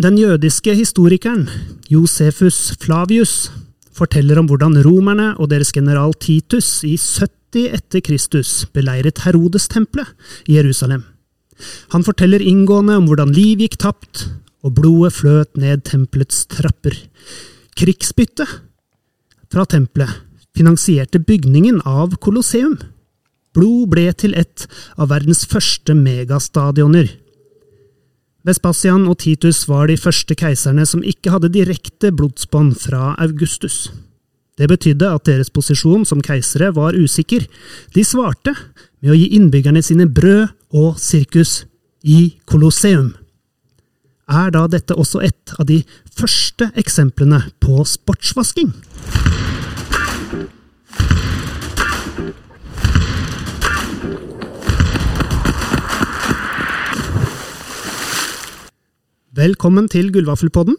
Den jødiske historikeren Josefus Flavius forteller om hvordan romerne og deres general Titus i 70 etter Kristus beleiret Herodes-tempelet i Jerusalem. Han forteller inngående om hvordan liv gikk tapt, og blodet fløt ned tempelets trapper. Krigsbyttet fra tempelet finansierte bygningen av Colosseum. Blod ble til et av verdens første megastadioner. Vespasian og Titus var de første keiserne som ikke hadde direkte blodsbånd fra Augustus. Det betydde at deres posisjon som keisere var usikker. De svarte med å gi innbyggerne sine brød og sirkus i Colosseum. Er da dette også et av de første eksemplene på sportsvasking? Velkommen til Gullvaffelpodden.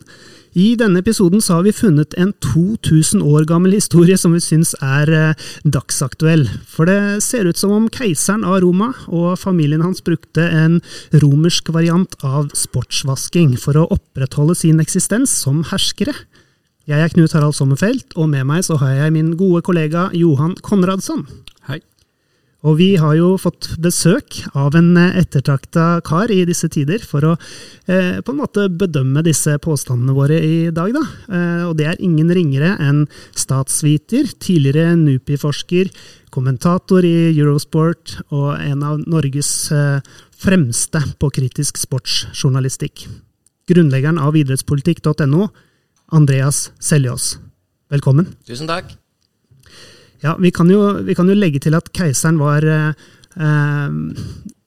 I denne episoden har vi funnet en 2000 år gammel historie som vi syns er eh, dagsaktuell. For det ser ut som om keiseren av Roma og familien hans brukte en romersk variant av sportsvasking for å opprettholde sin eksistens som herskere. Jeg er Knut Harald Sommerfelt, og med meg så har jeg min gode kollega Johan Konradsson. Og vi har jo fått besøk av en ettertrakta kar i disse tider for å eh, på en måte bedømme disse påstandene våre i dag. Da. Eh, og det er ingen ringere enn statsviter, tidligere NUPI-forsker, kommentator i Eurosport og en av Norges eh, fremste på kritisk sportsjournalistikk. Grunnleggeren av idrettspolitikk.no, Andreas Seljås. Velkommen. Tusen takk. Ja, vi kan, jo, vi kan jo legge til at keiseren var, eh,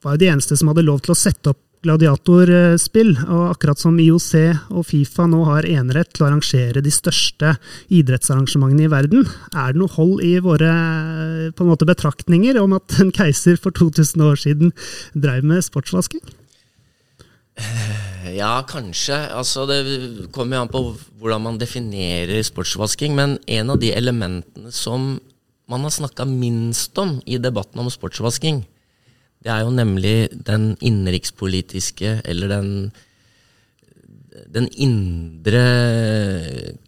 var de eneste som hadde lov til å sette opp gladiatorspill. Og akkurat som IOC og Fifa nå har enerett til å arrangere de største idrettsarrangementene i verden, er det noe hold i våre en måte, betraktninger om at en keiser for 2000 år siden drev med sportsvasking? Ja, kanskje. Altså, det kommer jo an på hvordan man definerer sportsvasking. Men en av de elementene som man har snakka minst om i debatten om sportsvasking, det er jo nemlig den innenrikspolitiske, eller den, den indre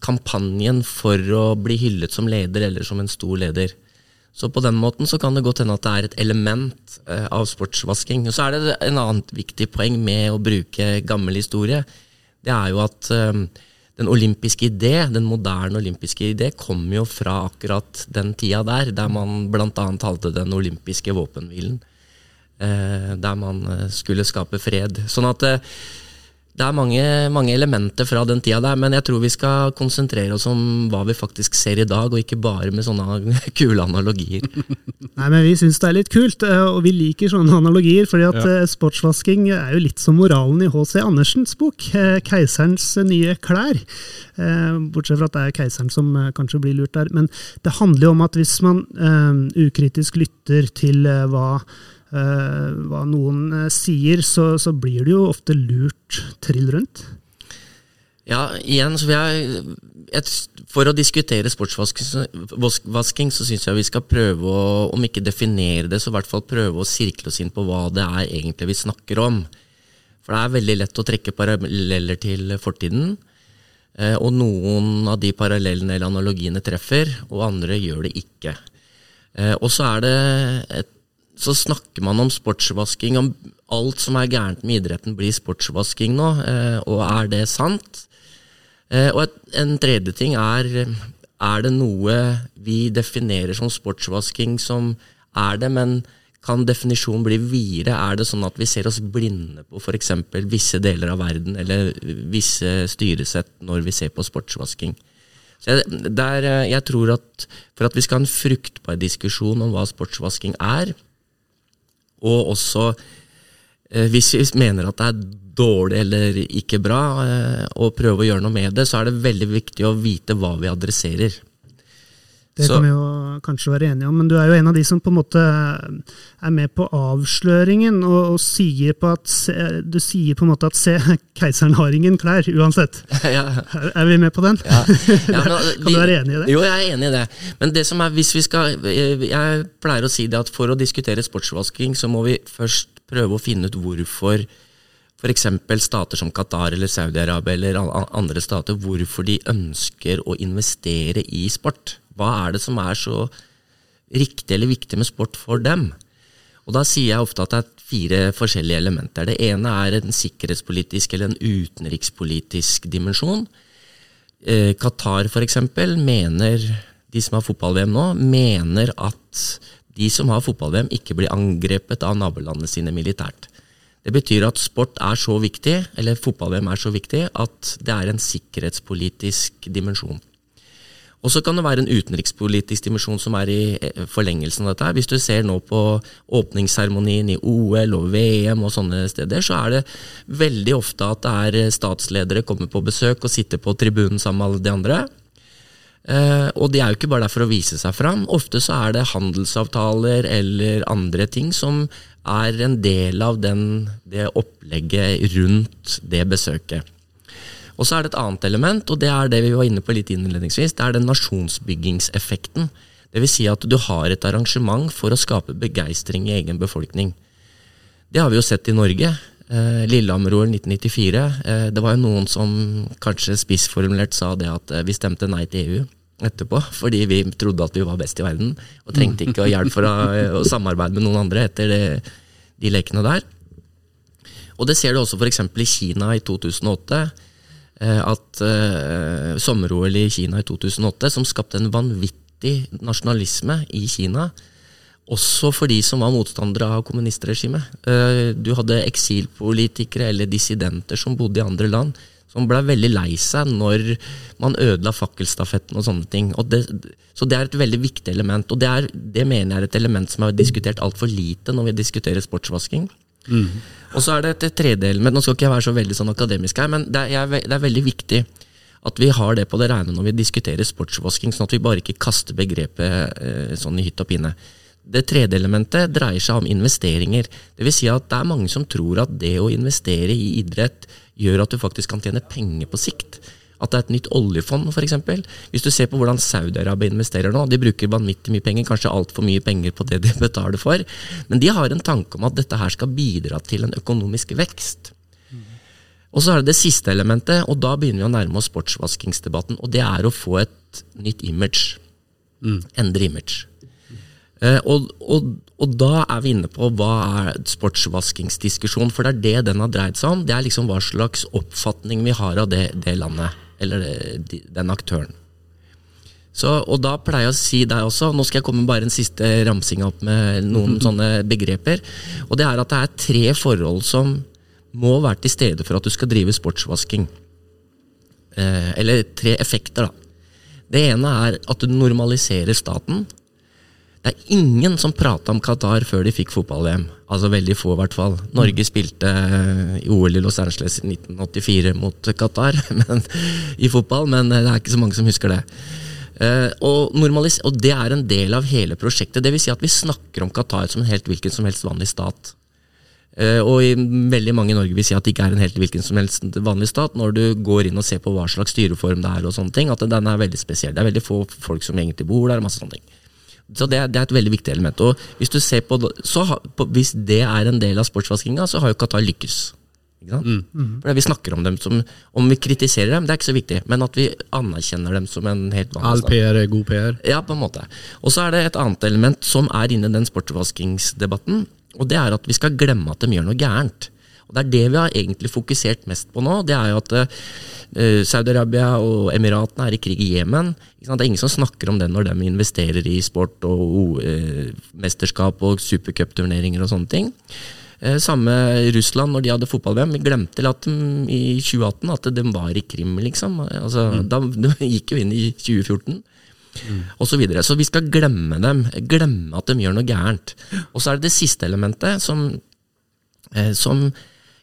kampanjen for å bli hyllet som leder, eller som en stor leder. Så på den måten så kan det godt hende at det er et element eh, av sportsvasking. Og så er det en annet viktig poeng med å bruke gammel historie. Det er jo at eh, den olympiske idé, den moderne olympiske idé, kommer jo fra akkurat den tida der, der man bl.a. talte den olympiske våpenhvilen. Eh, der man eh, skulle skape fred. Sånn at eh, det er mange, mange, elementer fra den tida der, men jeg tror vi skal konsentrere oss om hva vi faktisk ser i dag, og ikke bare med sånne kule analogier. Nei, men Vi syns det er litt kult, og vi liker sånne analogier. fordi at ja. sportsvasking er jo litt som moralen i H.C. Andersens bok, 'Keiserens nye klær'. Bortsett fra at det er keiseren som kanskje blir lurt der. Men det handler jo om at hvis man um, ukritisk lytter til hva Eh, hva noen eh, sier, så, så, blir det jo ofte lurt trill rundt. Ja, igjen så vil jeg et, For å diskutere sportsvasking så syns jeg vi skal prøve å, om ikke definere det, så i hvert fall prøve å sirkle oss inn på hva det er egentlig vi snakker om. For det er veldig lett å trekke paralleller til fortiden. Eh, og noen av de parallellene eller analogiene treffer, og andre gjør det ikke. Og så er det et så snakker man om sportsvasking, om alt som er gærent med idretten blir sportsvasking nå, eh, og er det sant? Eh, og en tredje ting er er det noe vi definerer som sportsvasking som er det, men kan definisjonen bli videre? Er det sånn at vi ser oss blinde på f.eks. visse deler av verden eller visse styresett når vi ser på sportsvasking? Så jeg, der, eh, jeg tror at for at vi skal ha en fruktbar diskusjon om hva sportsvasking er, og også eh, hvis vi mener at det er dårlig eller ikke bra, eh, og prøve å gjøre noe med det, så er det veldig viktig å vite hva vi adresserer. Det så. kan vi jo kanskje være enige om, men du er jo en av de som på en måte er med på avsløringen, og, og sier på at du sier på en måte at se, keiseren har ingen klær, uansett. Ja. Er, er, vi med på den? Ja. Ja, men, kan vi, du være enig i det? Jo, jeg er enig i det. Men det som er, hvis vi skal Jeg pleier å si det at for å diskutere sportsvasking, så må vi først prøve å finne ut hvorfor f.eks. stater som Qatar eller Saudi-Arabia eller andre stater, hvorfor de ønsker å investere i sport. Hva er det som er så riktig eller viktig med sport for dem? Og Da sier jeg ofte at det er fire forskjellige elementer. Det ene er en sikkerhetspolitisk eller en utenrikspolitisk dimensjon. Eh, Qatar f.eks. mener, de som har fotball-VM nå, mener at de som har fotball-VM, ikke blir angrepet av nabolandene sine militært. Det betyr at sport er så viktig, eller fotball-VM er så viktig, at det er en sikkerhetspolitisk dimensjon. Og så kan det være en utenrikspolitisk dimensjon som er i eh, forlengelsen av dette. Hvis du ser nå på åpningsseremonien i OL og VM og sånne steder, så er det veldig ofte at det er eh, statsledere kommer på besøk og sitter på tribunen sammen med alle de andre. Uh, og de er jo ikke bare der for å vise seg fram. Ofte så er det handelsavtaler eller andre ting som er en del av den, det opplegget rundt det besøket. Og så er det et annet element, og det er det vi var inne på litt innledningsvis. Det er den nasjonsbyggingseffekten. Dvs. Si at du har et arrangement for å skape begeistring i egen befolkning. Det har vi jo sett i Norge. Eh, Lillehammer-OL 1994. Eh, det var jo noen som kanskje spissformulert sa det at eh, vi stemte nei til EU etterpå, fordi vi trodde at vi var best i verden og trengte ikke hjelp for å, å samarbeide med noen andre etter det, de lekene der. Og det ser du også f.eks. i Kina i 2008 Eh, at uh, sommer-OL i Kina i 2008, som skapte en vanvittig nasjonalisme i Kina, også for de som var motstandere av kommunistregimet. Uh, du hadde eksilpolitikere eller dissidenter som bodde i andre land, som ble veldig lei seg når man ødela fakkelstafetten og sånne ting. Og det, så det er et veldig viktig element, og det, er, det mener jeg er et element som er diskutert altfor lite når vi diskuterer sportsvasking. Mm. Og så er det et tredje element. Nå skal ikke jeg være så veldig sånn akademisk her, men det er, det er, veldig viktig at vi har det på det rene når vi diskuterer sportsvasking, sånn at vi bare ikke kaster begrepet eh, sånn i hytt og pinne. Det tredje elementet dreier seg om investeringer. Det vil si at det er mange som tror at det å investere i idrett gjør at du faktisk kan tjene penger på sikt. At det er et nytt oljefond, f.eks. Hvis du ser på hvordan Saudi-Arabia investerer nå, de bruker vanvittig mye penger, kanskje altfor mye penger på det de betaler for, men de har en tanke om at dette her skal bidra til en økonomisk vekst. Og så er det det siste elementet, og da begynner vi å nærme oss sportsvaskingsdebatten, og det er å få et nytt image. Mm. Endre image. Eh, og, og, og, da er vi inne på hva er sportsvaskingsdiskusjon, for det er det den har dreid seg om. Det er liksom hva slags oppfatning vi har av det, det landet eller den aktøren. Så, og da pleier jeg å si deg også, nå skal jeg komme bare en siste ramsing opp med noen sånne begreper. Og det er at det er tre forhold som må være til stede for at du skal drive sportsvasking. Eh, eller tre effekter, da. Det ene er at du normaliserer staten. Det er ingen som prata om Qatar før de fikk fotball-VM. Altså veldig få, i hvert fall. Norge spilte eh, i OL i Los Angeles i 1984 mot Qatar men, i fotball, men eh, det er ikke så mange som husker det. Uh, og, og, det er en del av hele prosjektet. Vil si at vi snakker om Qatar som en helt hvilken som helst vanlig stat. Og veldig mange i Norge vil si at det ikke er en helt hvilken som helst vanlig stat, når du går inn og ser på hva slags styreform det er, og sånne ting, at den er veldig spesiell. Det er veldig få folk som egentlig bor der. masse sånne ting. Så det, det, er et veldig viktig element. Og hvis du ser på, så på, hvis det er en del av sportsvaskinga, så har jo Qatar lykkes. Mm. Mm. For Vi snakker om dem som Om vi kritiserer dem, det er ikke så viktig, men at vi anerkjenner dem som en helt vanlig All PR er god PR? Ja, på en måte. Og så er det et annet element som er inne i den sportsvaskingsdebatten, og det er at vi skal glemme at de gjør noe gærent. Og Det er det vi har egentlig fokusert mest på nå. Det er jo at uh, Saudi-Arabia og Emiratene er i krig i Jemen. Det er ingen som snakker om det når de investerer i sport og uh, mesterskap og supercupturneringer og sånne ting. Uh, samme Russland, når de hadde fotball-VM. Vi glemte at de, i 2018 at de var i Krim, liksom. Altså, mm. Da de gikk jo inn i 2014. Mm. Og så, videre. så vi skal glemme dem. Glemme at de gjør noe gærent. Og så er det det siste elementet, som, som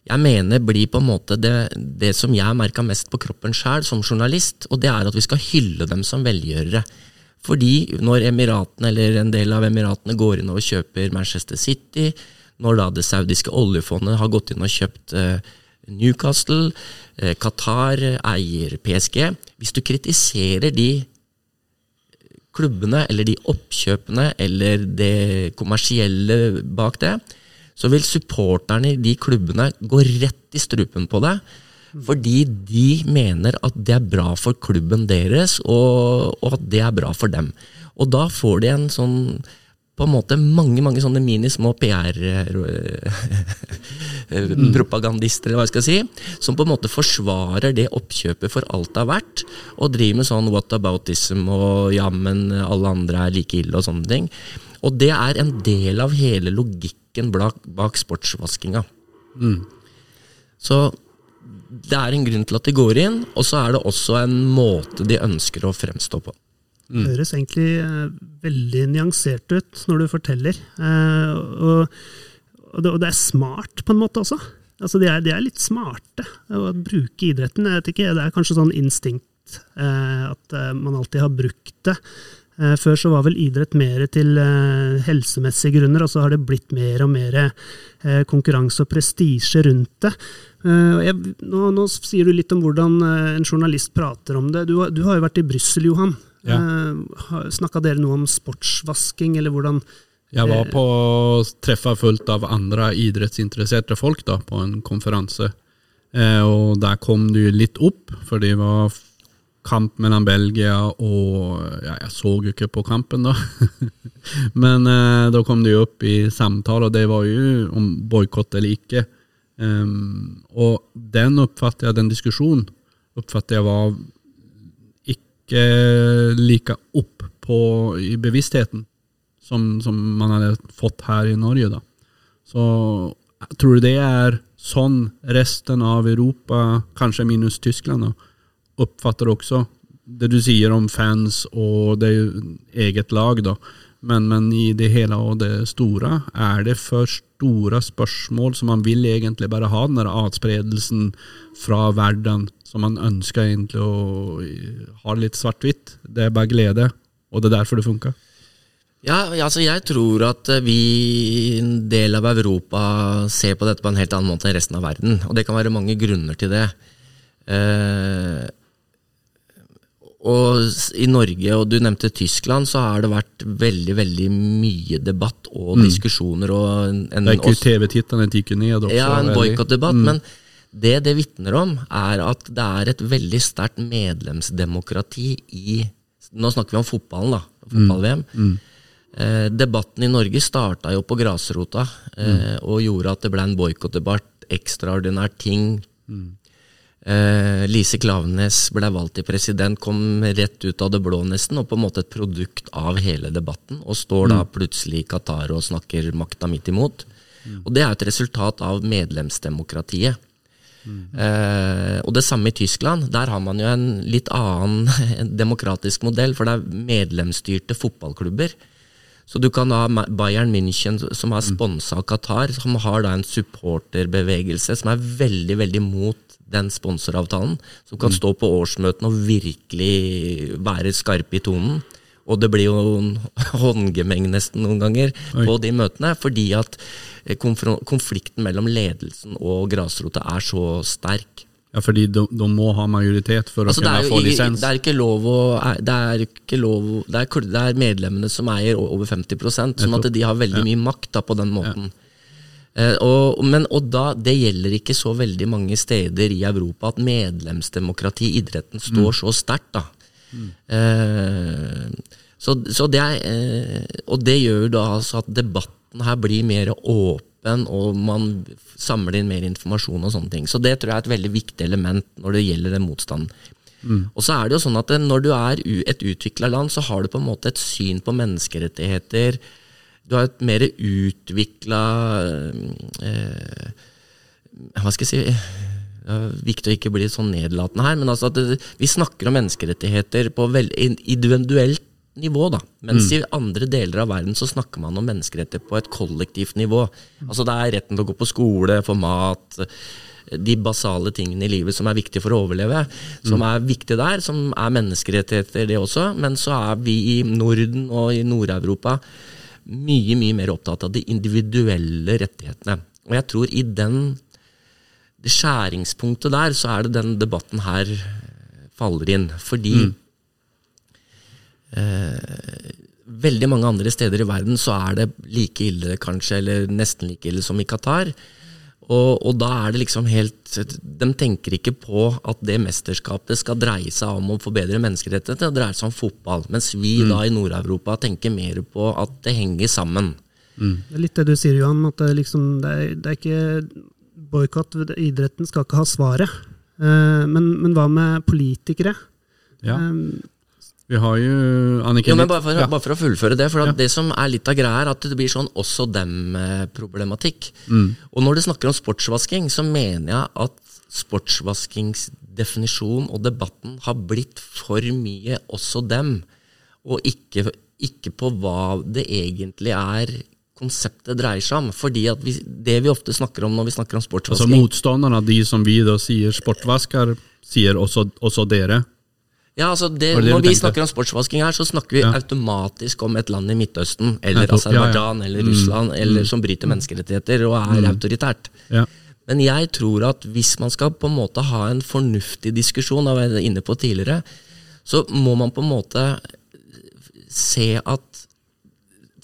jeg mener blir på en måte det, det som jeg merka mest på kroppen sjøl som journalist, og det er at vi skal hylle dem som velgjørere. Fordi når Emiratene eller en del av Emiratene går inn og kjøper Manchester City, når da det saudiske oljefondet har gått inn og kjøpt eh, Newcastle, eh, Qatar eier PSG Hvis du kritiserer de klubbene eller de oppkjøpene eller det kommersielle bak det, så vil supporterne i de klubbene gå rett i strupen på deg. Fordi de mener at det er bra for klubben deres, og, og at det er bra for dem. Og da får de en sånn på en måte mange mange sånne mini-små PR-propagandister, eller hva jeg skal si, som på en måte forsvarer det oppkjøpet for alt det har vært, og driver med sånn whataboutism og jammen alle andre er like ille og sånne ting. Og det er en del av hele logikken bak, bak sportsvaskinga. Mm. Så det er en grunn til at de går inn, og så er det også en måte de ønsker å fremstå på. Det høres egentlig eh, veldig nyansert ut når du forteller. Eh, og, og, det, og, det, er smart på en måte også. Altså, de, er, de er litt smarte å bruke idretten. Jeg vet ikke, Det er kanskje sånn instinkt eh, at man alltid har brukt det. Eh, før så var vel idrett mer til eh, helsemessige grunner, og så har det blitt mer og mer konkurranse og prestisje rundt det. Jeg, nå, nå, sier du litt om hvordan en journalist prater om det. Du, du har jo vært i Brussel, Johan. Ja. Snakka dere noe om sportsvasking, eller hvordan Jeg var på treffa fullt av andre idrettsinteresserte folk da, på en konferanse. Eh, og der kom det jo litt opp, for det var kamp mellom Belgia og ja, Jeg så jo ikke på kampen, da. Men eh, da kom det jo opp i samtale, og det var jo om boikott eller ikke. Um, og den oppfatter jeg, den diskusjonen oppfatter jeg var ikke like opp på, i bevisstheten som, som, man hadde fått her i Norge. da. Så tror det er sånn resten av Europa, kanskje minus Tyskland, da, oppfatter også det du sier om fans og det eget lag. da. Men, men, i det hele og det store, er det for store spørsmål som man vil egentlig bare ha den der adspredelsen fra verden som man ønsker egentlig å ha litt svart-hvitt. Det er bare glede, og det er derfor det funka. Ja, altså jeg tror at eh, vi, en del av Europa, ser på dette på en helt annen måte enn resten av verden. Og det kan være mange grunner til det. Eh, og i Norge, og du nevnte Tyskland, så har det vært veldig veldig mye debatt og mm. diskusjoner. Og en, en, det er ikke TV-tittelen gikk ned også. Ja, en boikottdebatt. Mm. men det det vitner om, er at det er et veldig sterkt medlemsdemokrati i Nå snakker vi om fotballen, da. Fotball-VM. Mm. Mm. Eh, debatten i Norge starta jo på grasrota eh, mm. og gjorde at det ble en boikottdebatt, ekstraordinær ting. Mm. Eh, Lise Klaveness ble valgt til president, kom rett ut av det blå nesten, og på en måte et produkt av hele debatten. Og står da mm. plutselig i Qatar og snakker makta midt imot. Mm. Og det er et resultat av medlemsdemokratiet. Eh, og det samme i Tyskland. Der har man jo en litt annen demokratisk modell, for det er medlemsstyrte fotballklubber. Så du kan ha Bayern München, som har sponsa Qatar, som har da en supporterbevegelse som er veldig, veldig mot den sponsoravtalen. Som kan stå på årsmøtene og virkelig være skarpe i tonen. Og det blir jo en håndgemeng nesten noen ganger Oi. på de møtene, fordi at eh, konflikten mellom ledelsen og grasrota er så sterk. Ja, fordi de, de må ha majoritet for altså, å kunne få lisens? Det er ikke lov å Det er, lov, det er, det er medlemmene som eier over 50% sånn at de har veldig ja. mye makt da, på den måten. Ja. Eh, og, men, og da, Det gjelder ikke så veldig mange steder i Europa at medlemsdemokrati i idretten står mm. så sterkt. da. Eh, så, så, det er, eh, og det gjør da altså at debatten her blir mer åpen, og man samler inn mer informasjon og sånne ting. Så det tror jeg er et veldig viktig element når det gjelder den motstanden. Mm. Og så er det jo sånn at Når du er et utvikla land, så har du på en måte et syn på menneskerettigheter. Du har et mer utvikla eh, Hva skal jeg si det er viktig å ikke bli sånn nedlatende her, men altså det, vi snakker om menneskerettigheter på veldig individuelt nivå, da. Mens mm. i andre deler av verden så snakker man om menneskerettigheter på et kollektivt nivå. Altså det er retten til å gå på skole, få mat, de basale tingene i livet som er viktige for å overleve, som mm. er viktige der, som er menneskerettigheter, det også. Men så er vi i Norden og i Nord-Europa mye, mye mer opptatt av de individuelle rettighetene. Og jeg tror i den det skjæringspunktet der, så er det den debatten her faller inn. Fordi mm. eh, veldig mange andre steder i verden så er det like ille, kanskje, eller nesten like ille som i Qatar. Og, og, da er det liksom helt De tenker ikke på at det mesterskapet skal dreie seg om å forbedre menneskerettigheter, det dreier seg om fotball. Mens vi mm. da i Nord-Europa tenker mer på at det henger sammen. Mm. Det er litt det du sier, Johan, at det, liksom, det, er, det er ikke boikott. Idretten skal ikke ha svaret. Eh, men, men, hva med politikere? Ja. Um, vi har jo Anniken jo, men bare for, ja. bare for, å fullføre det. For ja. Det som er litt av greia, er at det blir sånn også dem-problematikk. Mm. Og når du snakker om sportsvasking, så mener jeg at sportsvaskingsdefinisjonen og debatten har blitt for mye også dem, og ikke, ikke på hva det egentlig er konseptet dreier seg om. Fordi at vi, Det vi ofte snakker om når vi snakker om altså sportsvasking Altså Motstanderne, de som vi da sier sportvasker, sier også, også dere? Ja, altså det, det Når vi snakker om sportsvasking her, så snakker vi ja. automatisk om et land i Midtøsten, eller Aserbajdsjan, ja, eller mm. Russland, mm. eller som bryter menneskerettigheter og er mm. autoritært. Men jeg tror at hvis man skal på en måte ha en fornuftig diskusjon, av det inne på tidligere, så må man på en måte se at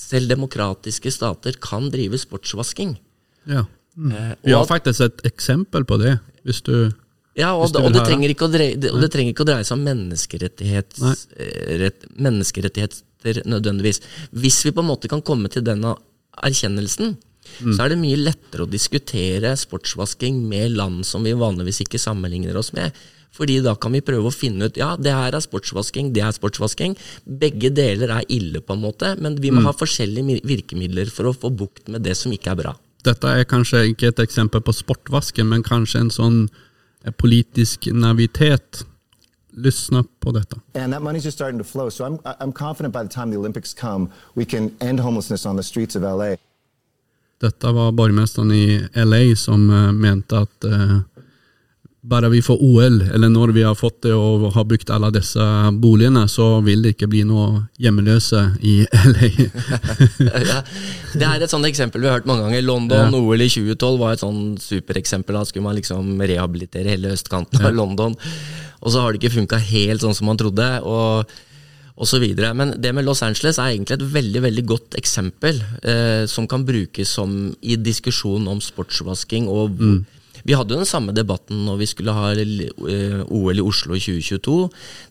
selv demokratiske stater kan drive sportsvasking. Ja. Mm. Eh, vi har faktisk et eksempel på det. hvis du ja, og, og, det trenger ikke å dreie, det, det trenger ikke å dreie seg om menneskerettighets, eh, rett, menneskerettigheter nødvendigvis. Hvis vi på en måte kan komme til denne erkjennelsen, mm. så er det mye lettere å diskutere sportsvasking med land som vi vanligvis ikke sammenligner oss med. Fordi da kan vi prøve å finne ut ja, det her er sportsvasking, det er sportsvasking. Begge deler er ille, på en måte, men vi må mm. ha forskjellige virkemidler for å få bukt med det som ikke er bra. Dette er kanskje ikke et eksempel på sportvasken, men kanskje en sånn politisk navitet. Lyssna på dette. And that money's just starting to flow. So I'm, I'm confident by the time the Olympics come, we can end homelessness on the streets of LA. Dette var borgmesteren i LA som uh, mente at uh, bare vi får OL, eller når vi har fått det og har bygd alle disse boligene, så vil det ikke bli noe hjemmeløse i LA. ja, det er et sånt eksempel vi har hørt mange ganger. London, ja. OL i 2012 var et sånn supereksempel. Da skulle man liksom rehabilitere hele østkanten av ja. London. Og så har det ikke funka helt sånn som man trodde. og og så videre. Men det med Los Angeles er egentlig et veldig veldig godt eksempel eh, som kan brukes som i diskusjonen om sportsvasking og mm vi hadde jo den samme debatten når vi skulle ha eh, OL i Oslo i 2022.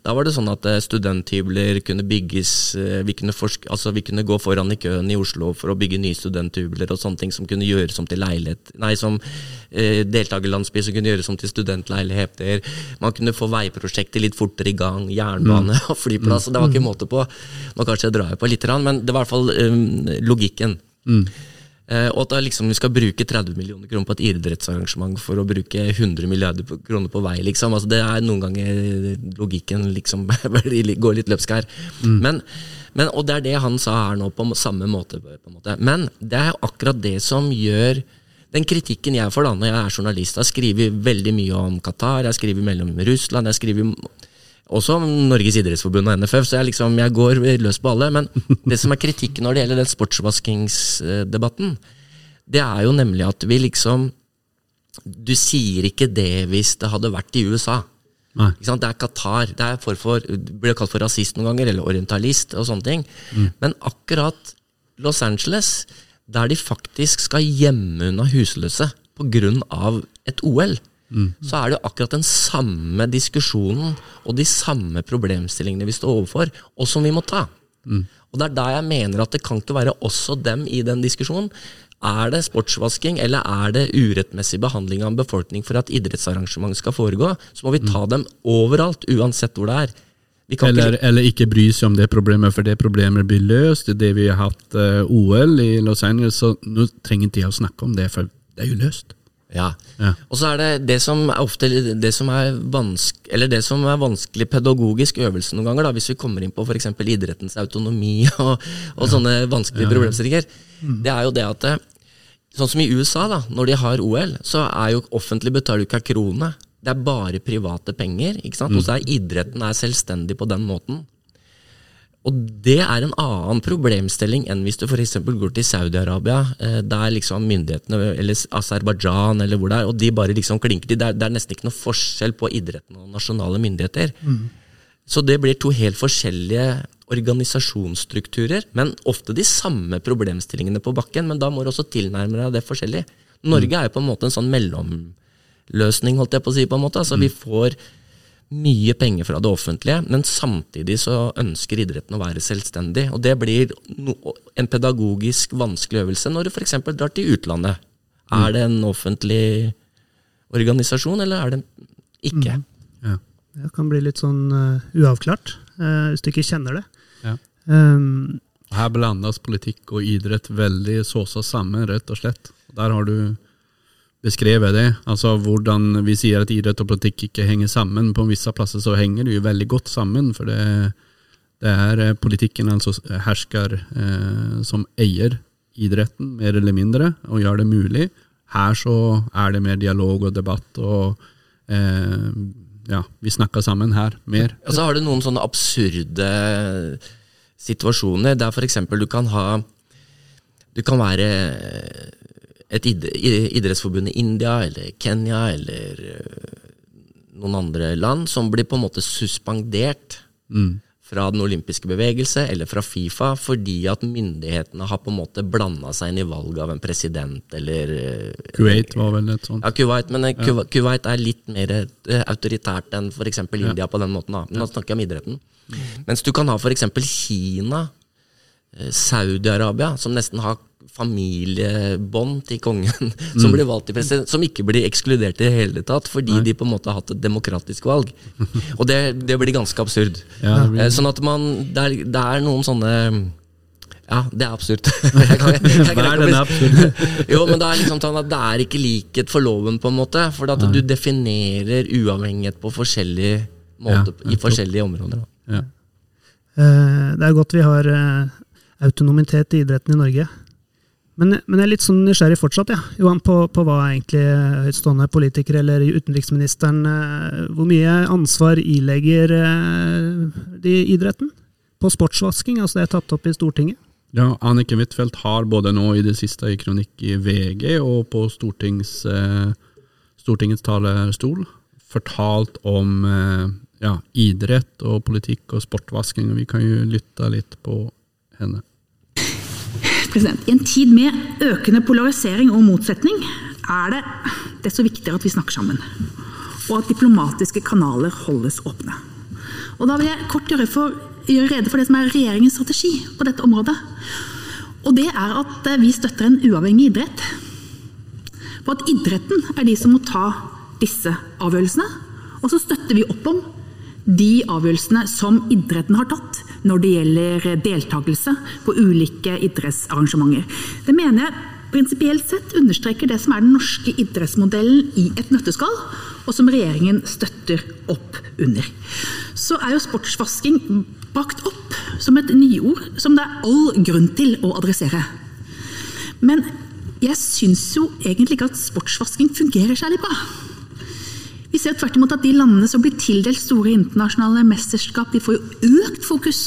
Da var det sånn at eh, studenthybler kunne bygges eh, vi kunne, forske, altså vi kunne, gå foran i køen i Oslo for å bygge nye studenthybler og sånne ting som kunne gjøres om til leilighet Nei, som eh, deltakerlandsby som kunne gjøres om til studentleiligheter. Man kunne få veiprosjekter litt fortere i gang. Jernbane mm. og flyplass. Det var ikke måte på. Nå kanskje jeg drar på litt, men det var i hvert fall um, logikken. Mm. Eh, og at liksom, vi skal bruke 30 millioner kroner på et idrettsarrangement for å bruke 100 milliarder kroner på vei. Liksom. Altså, det er noen ganger logikken liksom går litt løpsk her. Mm. Men, men, og det er det han sa her nå, på samme måte. På måte. Men det er akkurat det som gjør den kritikken jeg får da når jeg er journalist. Jeg har skrevet veldig mye om Qatar, jeg skriver mellom Russland, jeg har skrevet også Norges idrettsforbund og NFF, så jeg, liksom, jeg går løs på alle. Men det som er kritikken når det gjelder den sportsvaskingsdebatten, det er jo nemlig at vi liksom Du sier ikke det hvis det hadde vært i USA. Det er Qatar. Det er for, for, blir kalt for rasist noen ganger, eller orientalist og sånne ting. Mm. Men akkurat Los Angeles, der de faktisk skal gjemme unna husløse pga. et OL, mm. så er det jo akkurat den samme diskusjonen og de samme problemstillingene vi står overfor, og som vi må ta. Mm. Og Det er da jeg mener at det kan ikke være også dem i den diskusjonen. Er det sportsvasking, eller er det urettmessig behandling av en befolkning for at idrettsarrangement skal foregå, så må vi ta dem overalt, uansett hvor det er. Eller, ikke... eller, ikke bry seg om det problemet, for det problemet blir løst. Det vi har hatt uh, eh, OL i Los Angeles, så nå trenger ikke jeg å snakke om det, for det er jo løst. Ja. ja. Og så er det det som er ofte det som er, vanske, eller det som er vanskelig pedagogisk øvelse noen ganger, da, hvis vi kommer inn på f.eks. idrettens autonomi og, og ja. sånne vanskelige ja, problemstillinger, mm. det er jo det at Sånn som i USA, da, når de har OL, så er jo offentlig betaler du ikke av krone. Det er bare private penger. ikke sant? Mm. Og så er idretten er selvstendig på den måten. Og det er en annen problemstilling enn hvis du f.eks. går til Saudi-Arabia, eh, der liksom myndighetene, eller Aserbajdsjan, eller hvor det er, og de bare liksom klinker til. Det er, det er, nesten ikke noe forskjell på idretten og nasjonale myndigheter. Mm. Så det blir to helt forskjellige organisasjonsstrukturer, men ofte de samme problemstillingene på bakken. Men da må du også tilnærme deg det forskjellig. Norge er jo på en måte en sånn mellomløsning, holdt jeg på å si. på en måte. Altså Vi får mye penger fra det offentlige, men samtidig så ønsker idretten å være selvstendig. Og det blir no en pedagogisk vanskelig øvelse når du f.eks. drar til utlandet. Er det en offentlig organisasjon, eller er det ikke? Ja. Det kan bli litt sånn uh, uavklart, uh, hvis du ikke kjenner det. Ja. Um, Her blandes politikk og idrett veldig såsa sammen, rett og slett. Der har du beskrevet det. Altså hvordan vi sier at idrett og politikk ikke henger sammen. På visse plasser så henger det jo veldig godt sammen, for det, det er eh, politikken altså hersker eh, som eier idretten, mer eller mindre, og gjør det mulig. Her så er det mer dialog og debatt, og eh, ja, vi snakker sammen her mer. Og så har du noen sånne absurde situasjoner der f.eks. du kan ha Du kan være et idrettsforbund i India eller Kenya eller øh, noen andre land som blir på en måte suspendert fra den olympiske bevegelse eller fra Fifa fordi at myndighetene har på en måte blanda seg inn i valget av en president eller øh, Kuwait var vel et sånt. Ja, Kuwait, men ja. Kuwait er litt mer eh, autoritært enn f.eks. India på den måten. Da. Men nå snakker jeg om idretten. Mens du kan ha f.eks. Kina, eh, Saudi-Arabia, som nesten har familiebånd til kongen, som blir valgt til president, som ikke blir ekskludert i det hele tatt, fordi de på en måte har hatt et demokratisk valg. Og det, det blir ganske absurd. Ja, det blir- Eh, Sånn at man Det er, det er noen sånne ja, det er absurd. Jeg kan- jeg- jeg er jo, men det er liksom sånn at det er ikke likhet for loven, på en måte. For at du definerer uavhengighet på forskjellige måter Ja, i forskjellige områder. Ja. Uh, Det er godt vi har uh, autonomitet i idretten i Norge. Men, men jeg er litt sånn nysgjerrig fortsatt, ja. Johan, på, på hva egentlig høytstående politikere eller utenriksministeren eh, Hvor mye ansvar ilegger eh, de idretten? På sportsvasking, altså det er tatt opp i Stortinget? Ja, Anniken Huitfeldt har både nå i det siste i kronikk i VG og på Stortings, eh, Stortingets talerstol fortalt om ja, idrett og politikk og sportvasking, og vi kan jo lytte litt på henne. I en tid med økende polarisering og motsetning er det desto viktigere at vi snakker sammen. Og at diplomatiske kanaler holdes åpne. Og Da vil jeg kort gjøre, for, gjøre rede for det som er regjeringens strategi på dette området. Og det er at eh, vi støtter en uavhengig idrett. På at idretten er de som må ta disse avgjørelsene. Og så støtter vi opp om de avgjørelsene som idretten har tatt når det gjelder deltakelse på ulike idrettsarrangementer. Det mener jeg prinsipielt sett understreker det som er den norske idrettsmodellen i et nøtteskall, og som regjeringen støtter opp under. Så er jo sportsvasking brakt opp som et nyord som det er all grunn til å adressere. Men jeg syns jo egentlig ikke at sportsvasking fungerer særlig bra. Vi ser tvert imot at de landene som blir tildelt store internasjonale mesterskap, de får jo økt fokus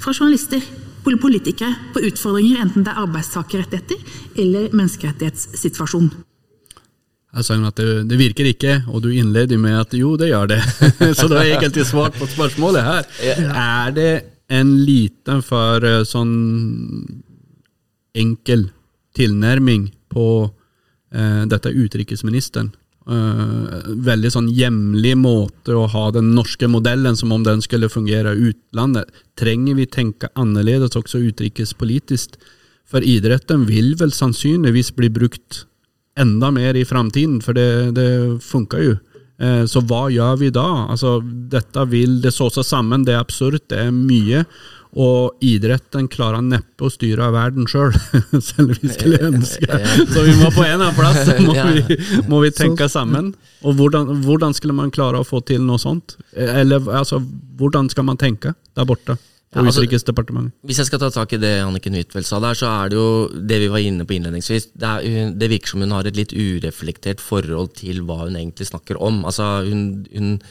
fra journalister, og politikere, på utfordringer, enten det er arbeidstakerrettigheter eller menneskerettighetssituasjon. Jeg sa jo at det, det virker ikke, og du innleder med at jo, det gjør det. Så du har egentlig svart på spørsmålet her. Er det en liten for sånn enkel tilnærming på eh, dette utenriksministeren? Eh, veldig sånn hjemlig måte å ha den norske modellen som om den skulle fungere i utlandet. Trenger vi tenke annerledes også utenrikspolitisk? For idretten vil vel sannsynligvis bli brukt enda mer i framtiden, for det, det funker jo. Eh, Så hva gjør vi da? Altså, dette vil det så seg sammen, det er absurd, det er mye. Og idretten klarer neppe å styre verden sjøl, selv, selv om vi skulle ønske. Så vi må på en eller annen plass så må, vi, må vi tenke sammen. Og hvordan, hvordan skulle man klare å få til noe sånt? Eller altså, hvordan skal man tenke der borte? På Ja, altså- Hvis jeg skal ta tak i det Anniken Huitfeldt sa der, så er det jo det vi var inne på innledningsvis. Det, er, det virker som hun har et litt ureflektert forhold til hva hun egentlig snakker om. Altså, hun, hun eh,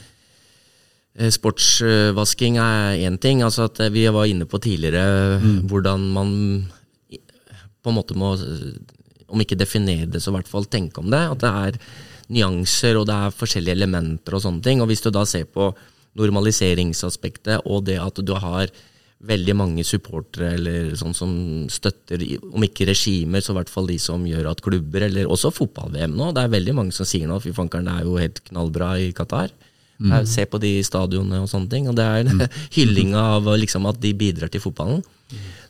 Sportsvasking er én ting. altså at Vi var inne på tidligere hvordan man på en måte må, eh, om ikke definere det, så i hvert fall tenke om det. At det er nyanser og det er forskjellige elementer og sånne ting. Og hvis du da ser på normaliseringsaspektet og det at du har veldig mange supportere eller sånn som støtter, om ikke regimer, så i hvert fall de som gjør at klubber, eller også fotball-VM nå. Det er veldig mange som sier nå fy fankeren, det er jo helt knallbra i Qatar. Eh, Se på de stadionene og sånne ting. Og det er mm. hylling av liksom, at de bidrar til fotballen.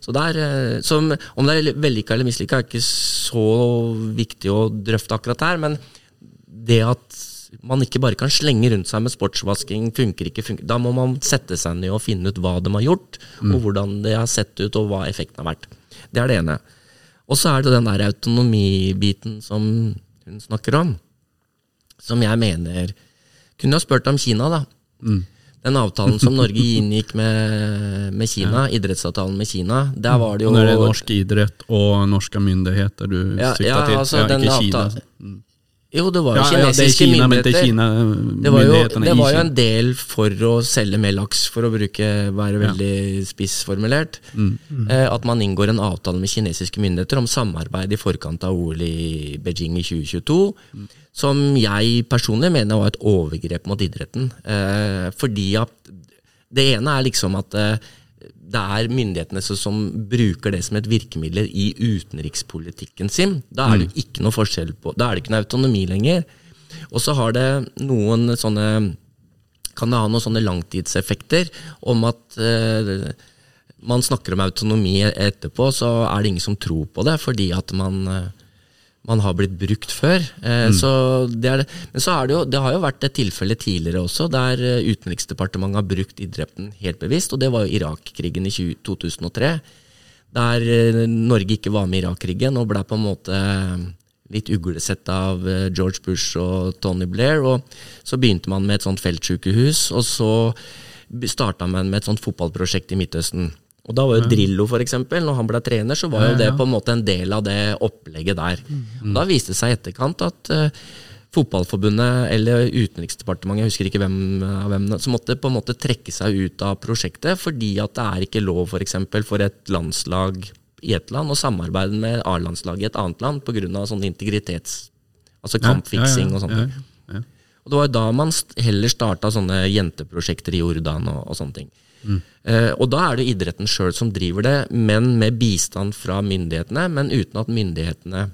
Så det er, eh, som, Om det er vellykka eller mislykka, er ikke så viktig å drøfte akkurat her. Men det at man ikke bare kan slenge rundt seg med sportsvasking, funker ikke, funker. Da må man sette seg ned og finne ut hva de har gjort, og hvordan det har sett ut, og hva effekten har vært. Det er det ene. Og så er det den der autonomibiten som hun snakker om, som jeg mener Kunne ha spurt om Kina, da. Den avtalen som Norge inngikk med, med Kina, idrettsavtalen med Kina, der var det jo når det er norsk idrett og norske myndigheter du Ja, sikta ja, til? altså, den ikke Kina. Jo, det var jo Ja, ja, det er kinesiske Kina, det er myndigheter. Kina, Det var, jo, det var jo en del for å selge mer laks, for å bruke, være veldig spissformulert. Mm. Eh, at man inngår en avtale med kinesiske myndigheter om samarbeid i forkant av OL i Beijing i 2022. Mm. Som jeg personlig mener var et overgrep mot idretten. Eh, fordi at det ene er liksom at eh, det er myndighetene som, bruker det som et virkemiddel i utenrikspolitikken sin. Da er det jo ikke noe forskjell på Da er det ikke noe autonomi lenger. Og så har det noen sånne Kan det ha noen sånne langtidseffekter om at eh, man snakker om autonomi etterpå, så er det ingen som tror på det, fordi at man eh, man har blitt brukt før. Eh, så det er det. Men så er det jo, det har jo vært et tilfelle tidligere også, der eh, Utenriksdepartementet har brukt idretten helt bevisst, og det var jo Irak-krigen i 20, 2003. Der eh, Norge ikke var med i Irak-krigen og ble på en måte eh, litt uglesett av George Bush og Tony Blair. Og så begynte man med et sånt feltsykehus, og så starta man med et sånt fotballprosjekt i Midtøsten. Og da var jo Drillo, for eksempel, når han ble trener, så var jo det på en måte en del av det opplegget der. Og Da viste det seg i etterkant at uh, Fotballforbundet eller Utenriksdepartementet, jeg husker ikke hvem av hvem, som måtte på en måte trekke seg ut av prosjektet, fordi at det er ikke lov for, eksempel, for et landslag i et land å samarbeide med A-landslaget i et annet land pga. sånn integritets... Altså kampfiksing og sånne ting. Ja, ja. Og det var jo da man heller starta sånne jenteprosjekter i Jordan og, og sånne ting. Eh, og da er det idretten sjøl som driver det, men med bistand fra myndighetene, men uten at myndighetene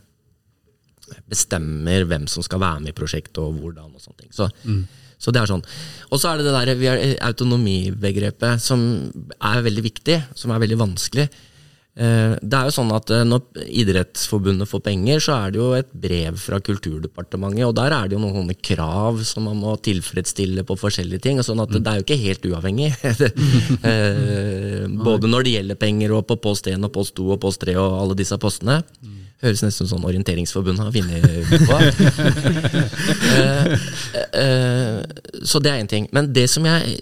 bestemmer hvem som skal være med i prosjektet og hvordan og sånne ting. Så, så det er sånn. Og så er det det der autonomibegrepet, som er veldig viktig, som er veldig vanskelig. Eh, Det er jo sånn at eh, Når Idrettsforbundet får penger, så er det jo et brev fra Kulturdepartementet, og der er det jo noen krav som man må tilfredsstille på forskjellige ting. og sånn at Det er jo ikke helt uavhengig. Eh, Både når det gjelder penger, og på post 1 og post 2 og post 3 og alle disse postene. Høres nesten ut som sånn Orienteringsforbundet har funnet på. Så det er én ting. Men det som jeg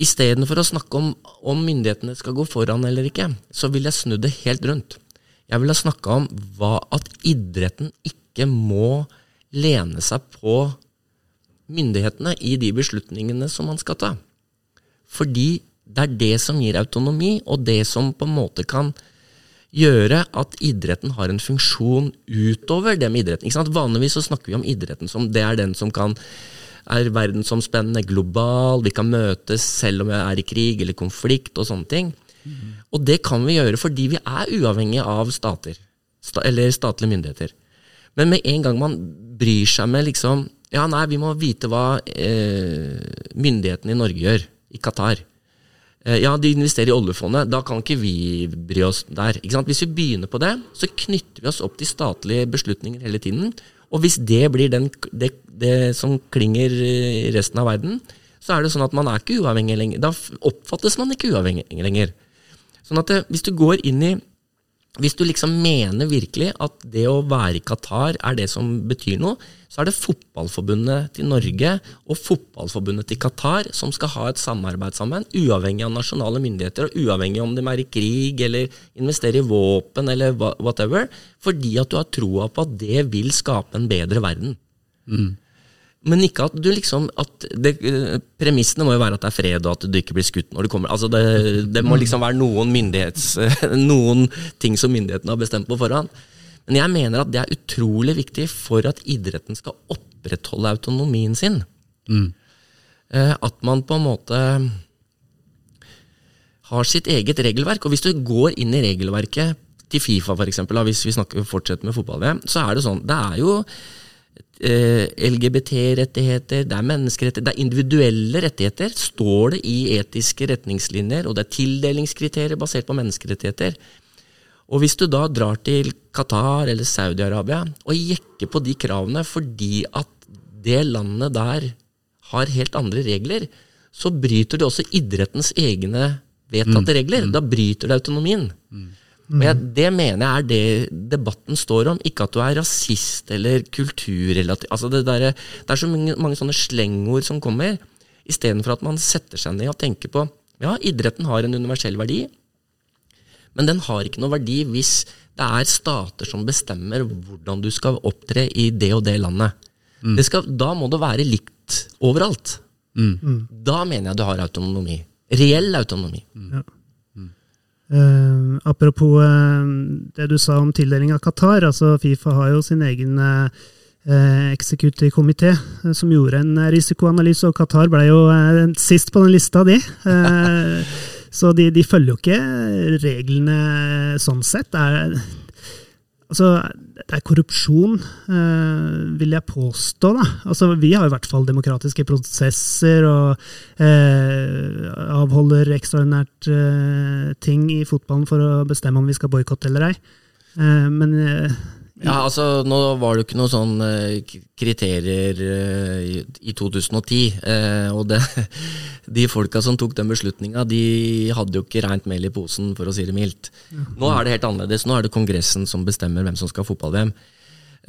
Istedenfor å snakke om om myndighetene skal gå foran eller ikke, så vil jeg snu det helt rundt. Jeg vil ha snakka om hva at idretten ikke må lene seg på myndighetene i de beslutningene som man skal ta. Fordi det er det som gir autonomi, og det som på en måte kan gjøre at idretten har en funksjon utover det med idretten. Vanligvis så snakker vi om idretten som det er den som kan er verdensomspennende, global, vi kan møtes selv om vi er i krig eller konflikt og sånne ting. Og det kan vi gjøre fordi vi er uavhengige av stater, sta eller statlige myndigheter. Men med en gang man bryr seg med liksom Ja, nei, vi må vite hva eh, myndighetene i Norge gjør, i Qatar. Eh, Ja, de investerer i oljefondet. Da kan ikke vi bry oss der. Hvis vi begynner på det, så knytter vi oss opp til statlige beslutninger hele tiden. Og hvis det blir den, det, det som klinger i resten av verden, så er det sånn at man er ikke uavhengig lenger. Da oppfattes man ikke uavhengig lenger. Sånn at det, hvis du går inn i Hvis du liksom mener virkelig at det å være i Qatar er det som betyr noe, så er det fotballforbundet til Norge og fotballforbundet til Qatar som skal ha et samarbeid sammen, uavhengig av nasjonale myndigheter, og uavhengig om de er i krig eller investerer i våpen eller whatever, fordi at du har troa på at det vil skape en bedre verden. Men ikke at du liksom at det, eh, Premissene må jo være at det er fred, og at du ikke blir skutt når du kommer. Altså det, det må liksom være noen myndighets Noen ting som myndighetene har bestemt på forhånd. Men jeg mener at det er utrolig viktig for at idretten skal opprettholde autonomien sin. Mm. at man på en måte har sitt eget regelverk. Og hvis du går inn i regelverket til Fifa, for eksempel, hvis vi snakker, fortsetter med fotball-VM, så er det sånn Det er jo eh, LGBT-rettigheter, det er menneskerettigheter, det er individuelle rettigheter. Står det i etiske retningslinjer, og det er tildelingskriterier basert på menneskerettigheter. Og hvis du da drar til Qatar eller Saudi-Arabia og jekker på de kravene fordi at det landet der har helt andre regler, så bryter det også idrettens egne vedtatte regler. Da bryter det autonomien. Og jeg, Det mener jeg er det debatten står om, ikke at du er rasist eller kulturrelativ. Altså det, der, det er så mange, mange sånne slengord som kommer, istedenfor at man setter seg ned og tenker på ja, idretten har en universell verdi, men den har ikke noe verdi hvis det er stater som bestemmer hvordan du skal opptre i det og det landet. Det skal, da må det være likt overalt. Da mener jeg du har autonomi. Reell autonomi. Eh, apropos uh, det du sa om tildeling av Qatar. altså Fifa har jo sin egen uh, eksekutiv komité eh, som gjorde en eh, risikoanalyse, og Qatar ble jo eh, sist på den lista, de. Eh, så de, de følger jo ikke reglene sånn sett. Er, altså, det er korrupsjon, eh, vil jeg påstå. Da. Altså, vi har i hvert fall demokratiske prosesser og eh, avholder ekstraordinært eh, ting i fotballen for å bestemme om vi skal boikotte eller ei. Eh, men eh, Ja, altså, Nå var det jo ikke noen sånn eh, kriterier eh, i, i 2010. eh, og det, de folka som tok den beslutninga, de hadde jo ikke rent mel i posen, for å si det mildt. Nå er det helt annerledes. Nå er det Kongressen som bestemmer hvem som skal ha fotball-VM.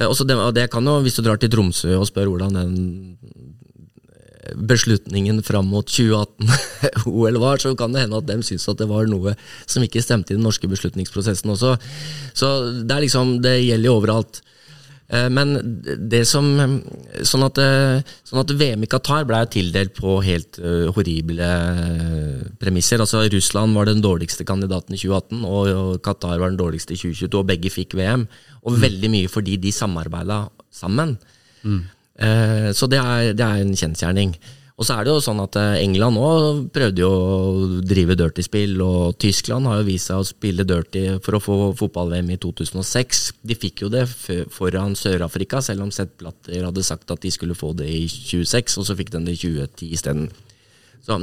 Og det kan jo, Hvis du drar til Tromsø og spør hvordan den beslutningen fram mot 2018-OL var, så kan det hende at de syns at det var noe som ikke stemte i den norske beslutningsprosessen også. Så det er liksom, det gjelder jo overalt. Eh, Men det som Sånn at, eh, sånn at VM i Qatar ble tildelt på helt eh, horrible premisser. Altså Russland var den dårligste kandidaten i 2018, og Qatar var den dårligste i 2022, og begge fikk VM. Og veldig mye fordi de samarbeida sammen. Eh, Så det er, det er en kjensgjerning. Og så er det jo sånn at eh, England òg prøvde jo å drive dirty spill, og Tyskland har jo vist seg å spille dirty for å få fotball-VM i 2006. De fikk jo det foran Sør-Afrika, selv om Seth Blatter hadde sagt at de skulle få det i 26, og så fikk de det i 2010 isteden. Så,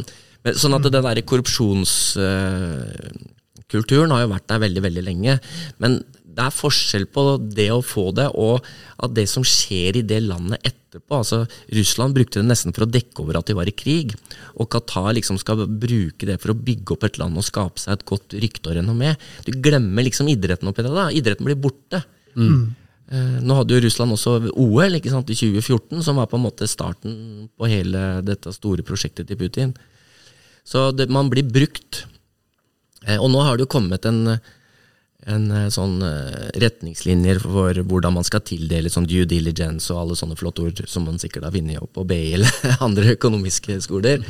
sånn at den derre korrupsjonskulturen har jo vært der veldig, veldig lenge. Men det er forskjell på det å få det, og at det som skjer i det landet etterpå. altså Russland brukte det nesten for å dekke over at de var i krig. Og Qatar liksom skal bruke det for å bygge opp et land og skape seg et godt rykte og renommé. Du glemmer liksom idretten oppi det. da, Idretten blir borte. Mm. Nå hadde jo Russland også OL ikke sant, i 2014, som var på en måte starten på hele dette store prosjektet til Putin. Så det, man blir brukt. Eh, Og nå har det jo kommet en, en eh, sånn eh, retningslinjer for hvordan man skal tildele sånn due diligence og alle sånne flotte ord som man sikkert har funnet opp på BI eller andre økonomiske skoler.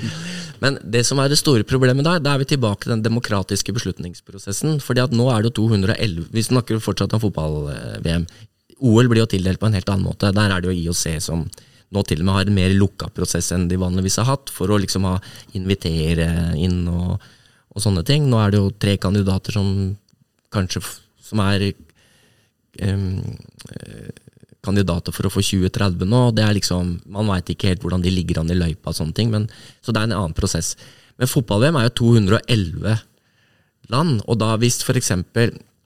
Men det som er det store problemet da, da er vi tilbake til den demokratiske beslutningsprosessen. fordi at nå er det jo 211 Vi snakker fortsatt om fotball-VM. OL blir jo tildelt på en helt annen måte. Der er det jo IOC som nå til og med har en mer lukka prosess enn de vanligvis har hatt, for å liksom ha invitere inn og, og sånne ting. Nå er det jo tre kandidater som kanskje som er eh, kandidater for å få 2030 nå. Det er liksom, Man veit ikke helt hvordan de ligger an i løypa, og sånne ting, men, så det er en annen prosess. Men fotball-VM er jo 211 land, og da hvis f.eks.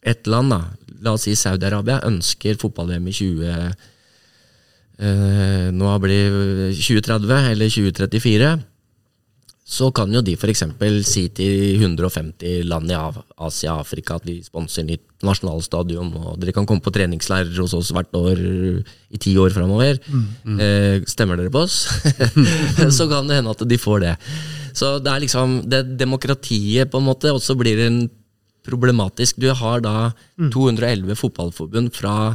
et land, da, la oss si Saudi-Arabia, ønsker fotball-VM i 20 eh, nå blir 2030 eller 2034, så kan jo de f.eks. si til 150 land i Asia og Afrika at vi sponser nytt nasjonalstadion, og dere kan komme på treningsleirer hos oss hvert år i ti år framover. Eh, stemmer dere på oss? så kan det hende at de får det. Så det er liksom det demokratiet på en måte også blir en problematisk. Du har da 211 fotballforbund fra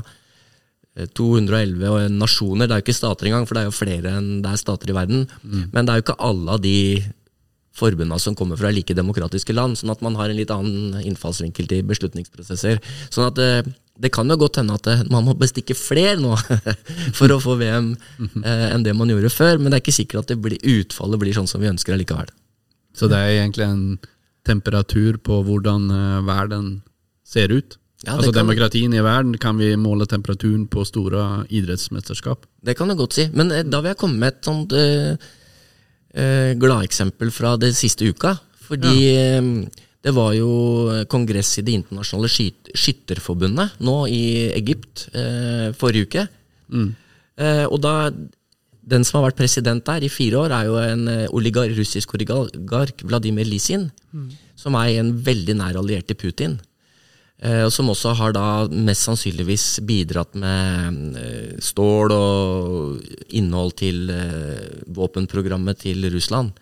211 nasjoner. Det er jo ikke stater engang, for det er jo flere enn det er stater i verden. Men det er jo ikke alle av de forbundene som kommer fra like demokratiske land, sånn at man har en litt annen innfallsvinkel til beslutningsprosesser. Sånn at det, det kan jo godt hende at eh, man må bestikke flere nå for å få VM eh, enn det man gjorde før, men det er ikke sikkert at det blir, utfallet blir sånn som vi ønsker allikevel. Så det er egentlig en temperatur på hvordan eh, verden ser ut? Ja, altså kan- Demokratien i verden, kan vi måle temperaturen på store idrettsmesterskap? Det kan du godt si. Men eh, da vil jeg komme med et sånt uh, uh, gladeksempel fra det siste uka. Fordi eh, det var jo kongress i Det internasjonale skyt skytterforbundet nå i Egypt uh, forrige uke. Eh, og da Den som har vært president der i fire år, er jo en oligar, russisk oligark, Vladimir Lisin, som er en veldig nær alliert til Putin. Eh, og som også har da mest sannsynligvis bidratt med eh, stål og innhold til eh, våpenprogrammet til Russland.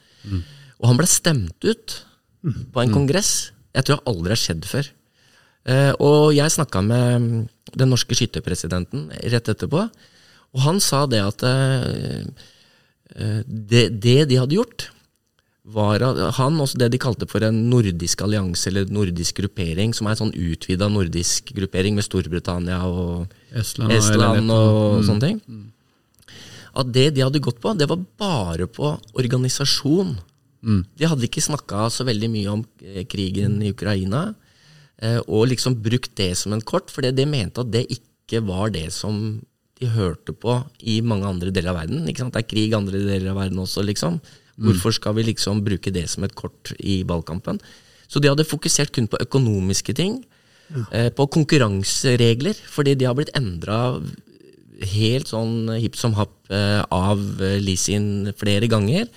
Og han ble stemt ut på en kongress. Jeg tror det aldri har skjedd før. Og jeg snakka med mm, den norske skytterpresidenten rett etterpå, og han sa det at det, det de hadde gjort, var han også det de kalte for en nordisk allianse, eller nordisk gruppering, som er en sånn utvida nordisk gruppering med Storbritannia og Estland Estland og, og Mm. sånne ting. At det de hadde gått på, det var bare på organisasjon. De hadde ikke snakka så veldig mye om eh, krigen i Ukraina, eh, og liksom brukt det som en kort, for de mente at det ikke var det som de hørte på i mange andre deler av verden. Det er krig andre deler av verden også, liksom. Hvorfor skal vi liksom bruke det som et kort i ballkampen? Så de hadde fokusert kun på økonomiske ting, ja. på konkurranseregler, fordi de har blitt endra helt sånn hipp som happ eh, av eh, Lisin flere ganger.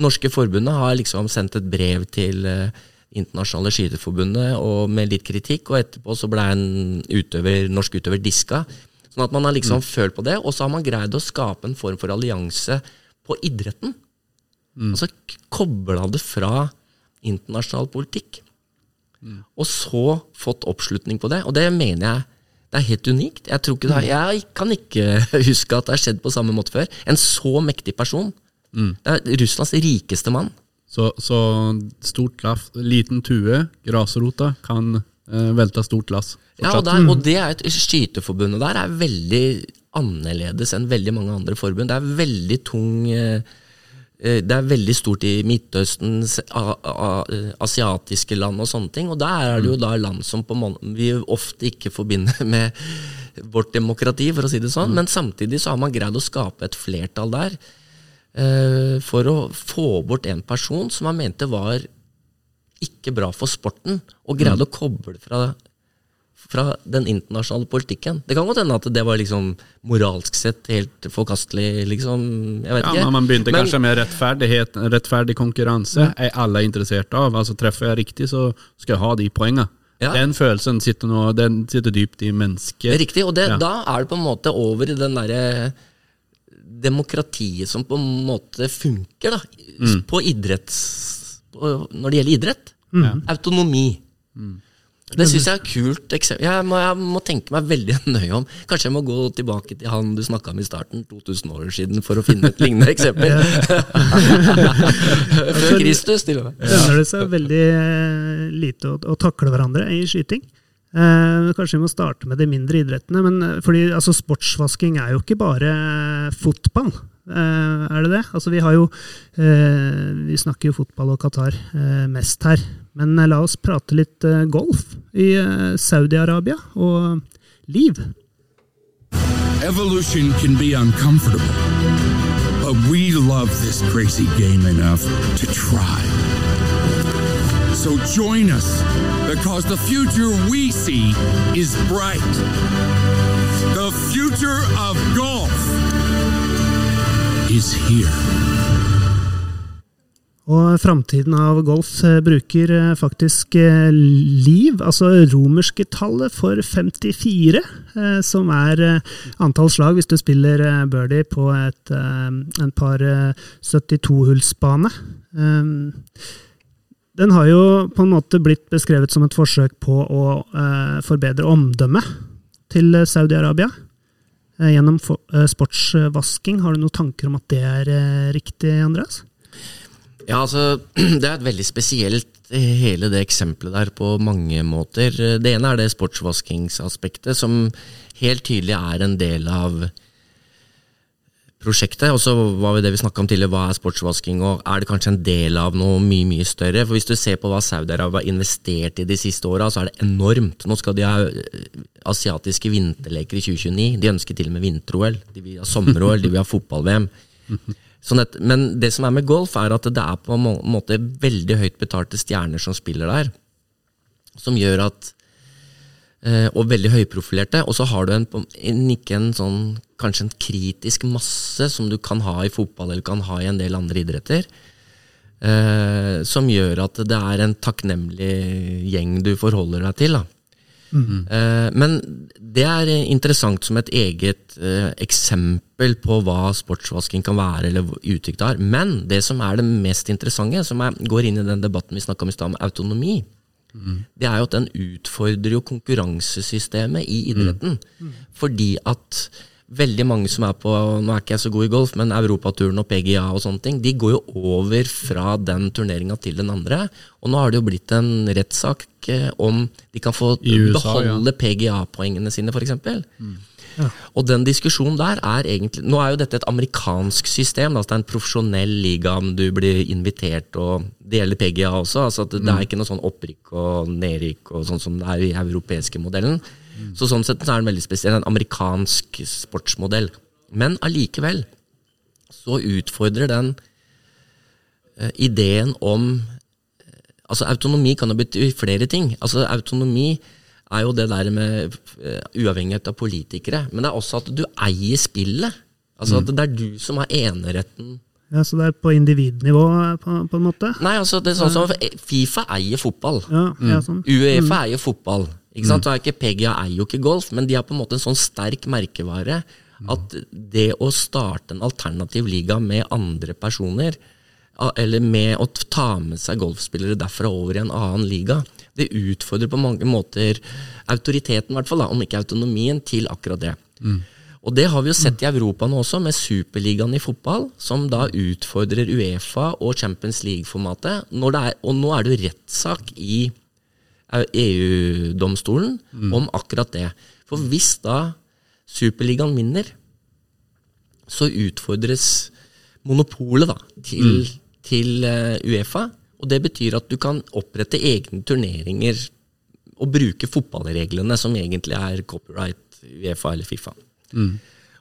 Norske forbundet har liksom sendt et brev til eh, Internasjonale skyteforbundet og med litt kritikk, og etterpå så ble en utøver, norsk utøver diska. Sånn at man har liksom følt på det, og så har man greid å skape en form for allianse på idretten. Altså så kobla det fra internasjonal politikk. Og så fått oppslutning på det. Og det mener jeg det er helt unikt. Jeg, tror ikke har- jeg kan ikke huske at det har skjedd på samme måte før. En så mektig person. Det er Russlands rikeste mann. Så, så stort laff, liten tue, grasrota, kan eh, velte stort lass. Ja, og, der, og det er et Skyteforbundet der er veldig annerledes enn veldig mange andre forbund. Det er veldig tung eh, Det er veldig stort i Midtøsten, eh, asiatiske land og sånne ting. Og der er det jo da land som vi ofte ikke forbinder med vårt demokrati, for å si det sånn. Men samtidig så har man greid å skape et flertall der eh, for å få bort en person som man mente var ikke bra for sporten, og greide å koble fra fra den internasjonale politikken. Det kan godt hende at det var liksom moralsk sett helt forkastelig, liksom. Jeg vet Ja, ikke. men man begynte Men- kanskje med rettferdighet. Rettferdig konkurranse er alle interessert av. Altså Treffer jeg riktig, så skal jeg ha de poengene. Ja. Den følelsen sitter, nå, den sitter dypt i mennesket. Riktig, og det, Ja. da er det på en måte over i den derre demokratiet som på en måte funker, da. Mm. På idretts... På, når det gjelder idrett. Autonomi. Det syns jeg er et kult eksempel. Jeg må, jeg må tenke meg veldig nøye om. Kanskje jeg må gå tilbake til han du snakka om i starten, 2000 år siden, for å finne et lignende eksempel. Før Kristus, til og med. lønner det seg veldig eh, lite å, å takle hverandre i skyting. Eh, kanskje vi må starte med de mindre idrettene. men eh, fordi altså, Sportsvasking er jo ikke bare eh, fotball. Eh, er det det? Altså, vi har jo eh, Vi snakker jo fotball og Qatar eh, mest her. Men eh, la oss prate litt eh, golf i eh, Saudi-Arabia og liv. Evolution can be uncomfortable, but we love this crazy game enough to try. So join us, because the future we see is bright. The future of golf is here. Og framtiden av golf eh, bruker eh, faktisk eh, liv, altså romerske tallet for 54, eh, som er antall slag hvis du spiller birdie på et, en par eh, 72-hullsbane. Eh, Den har jo på en måte blitt beskrevet som et forsøk på å forbedre omdømmet til Saudi-Arabia. Gjennom sportsvasking. Har du noen tanker om at det er riktig, Andreas? Ja, altså, Det er et veldig spesielt, eh, hele det eksempelet der, på mange måter. Det ene er det sportsvaskingsaspektet, som helt tydelig er en del av prosjektet. Og så var det vi snakka om tidligere, hva er sportsvasking, og er det kanskje en del av noe mye mye større? For Hvis du ser på hva Saudi-Arabia har investert i de siste åra, så er det enormt. Nå skal de ha eh, asiatiske vinterleker i 2029. De ønsker til og med vinter-OL. De vil ha sommer-OL, de vil ha fotball-VM. Sånn at, men det som er med golf, er at det er på en måte veldig høyt betalte stjerner som spiller der. Som gjør at eh, Og veldig høyprofilerte. Og så har du en, en, ikke en sånn kanskje en kritisk masse som du kan ha i fotball eller kan ha i en del andre idretter. Eh, som gjør at det er en takknemlig gjeng du forholder deg til. da. Eh, Men det er interessant som et eget eh, eksempel på hva sportsvasking kan være, eller uttrykk det har. Men det som er det mest interessante, som er, går inn i den debatten vi snakka om i stad, om autonomi, det er jo at den utfordrer jo konkurransesystemet i idretten. Fordi at veldig mange som er på Nå er ikke jeg så god i golf, men Europaturen og PGA og sånne ting, de går jo over fra den turneringa til den andre. Og nå har det jo blitt en rettssak eh, om de kan få USA, beholde PGA-poengene sine, f.eks. Og den diskusjonen der er egentlig Nå er jo dette et amerikansk system. Altså det er en profesjonell liga om du blir invitert, og det gjelder PGA også. altså Det er ikke noe sånn opprykk og nedrykk og sånn som det er i europeiske modellen. Så sånn sett så er den veldig spesiell. En amerikansk sportsmodell. Men allikevel så utfordrer den eh, ideen om eh, Altså Autonomi kan jo bety flere ting. Altså Autonomi er jo det der med eh, uavhengighet av politikere. Men det er også at du eier spillet. Altså at det er du som har eneretten. Ja, Så det er på individnivå, på, på en måte? Nei, altså det er sånn som Fifa eier fotball. Ja, ja sånn. Uefa eier fotball. Ikke sant? Så er ikke Pegia eier jo ikke golf, men de har på en måte en sånn sterk merkevare at det å starte en alternativ liga med andre personer, eller med å ta med seg golfspillere derfra over i en annen liga, det utfordrer på mange måter autoriteten, i hvert fall, da, om ikke autonomien, til akkurat det. Og det har vi jo sett i Europa nå også, med Superligaen i fotball, som da utfordrer Uefa og Champions League-formatet. Og nå er det jo rettssak i EU-domstolen om akkurat det. For hvis da Superligaen vinner, så utfordres monopolet da, til, til eh, Uefa. Og det betyr at du kan opprette egne turneringer og bruke fotballreglene, som egentlig er copyright Uefa eller Fifa.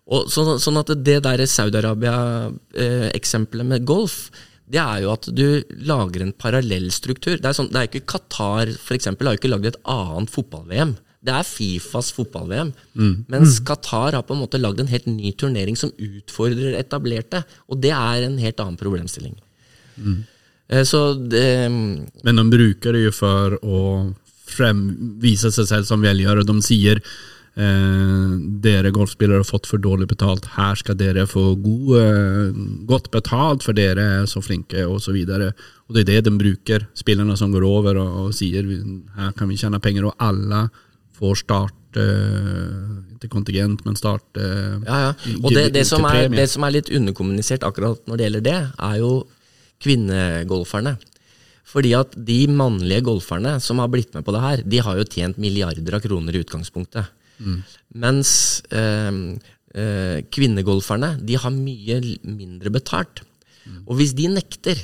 Og så, sånn at det der Saudi-Arabia-eksempelet med golf, det er jo at du lager en parallell struktur. Det er, sånn, det er ikke Qatar for eksempel, har jo ikke lagd et annet fotball-VM. Det er Fifas fotball-VM. Mens Qatar har på en måte lagd en helt ny turnering som utfordrer etablerte. Og det er en helt annen problemstilling. Mm. Så det, Men de bruker det jo for å frem, vise seg selv som velgere. De sier eh, dere golfspillere har fått for dårlig betalt, her skal dere få god, eh, godt betalt for dere er så flinke. Og det er det de bruker, spillerne som går over og, og sier her kan vi tjene penger, og alle får start eh, ikke kontingent, men start Ja, ja. Og det, det, som er, det som er litt underkommunisert akkurat når det gjelder det, er jo kvinnegolferne. Fordi at de mannlige golferne som har blitt med på det her, de har jo tjent milliarder av kroner i utgangspunktet. Mens eh, eh, kvinnegolferne, de har mye mindre betalt. Og hvis de nekter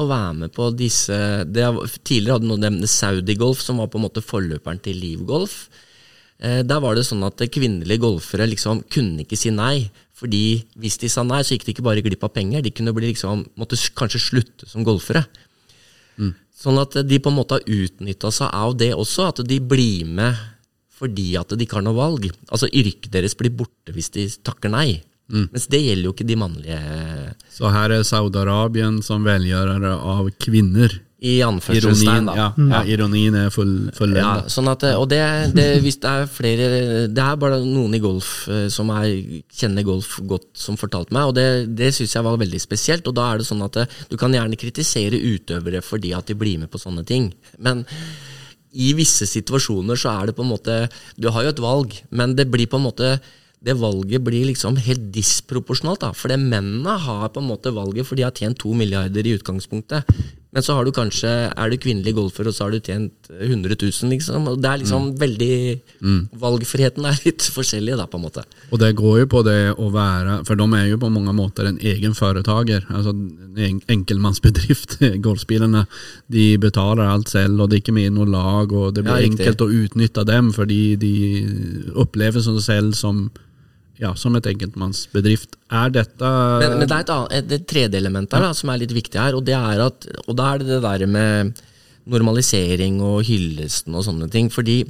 å være med på disse det, er- Tidligere hadde noen nevnt Saudi Golf, som var på en måte forløperen til Liv Golf. Eh, Der var det sånn at kvinnelige golfere liksom kunne ikke si nei. Fordi hvis de sa nei, så gikk de ikke bare glipp av penger, de kunne bli liksom, måtte kanskje slutte som golfere. Sånn at de på en måte har utnytta seg av det også, at de blir med fordi at de ikke har noe valg. Altså yrket deres blir borte hvis de takker nei. Mens det gjelder jo ikke de mannlige, Så her er Saudi-Arabien som velgjørere av kvinner. i Ironien, anførselstegn. da. ja, ja, ironien er full, Ja, fullendet. sånn at, og det, det, hvis det er flere Det er bare noen i golf eh, som er, kjenner golf godt, som fortalte meg, og det, det syns jeg var veldig spesielt. Og da er det sånn at eh, du kan gjerne kritisere utøvere fordi at de blir med på sånne ting. Men i visse situasjoner så er det på en måte Du har jo et valg, men det blir på en måte det valget blir liksom helt disproporsjonalt. da, For det mennene har på en måte valget, for de har tjent to milliarder i utgangspunktet. Men så har du kanskje, er du kvinnelig golfer, og så har du tjent 100 000, liksom. Og det er liksom Mm. veldig Valgfriheten er litt forskjellig, da, på en måte. Og det går jo på det å være For de er jo på mange måter en egen foretaker. Altså en en- enkeltmannsbedrift. Golfspillerne de betaler alt selv, og det er ikke med noe lag. Og det blir Ja, enkelt å utnytte dem, fordi de opplever seg selv som ja, som et enkeltmannsbedrift. Er dette Men, men det er et, annet, et, tredje element her da, som er litt viktig her, og det er at Og da er det det der med normalisering og hyllesten og sånne ting. Fordi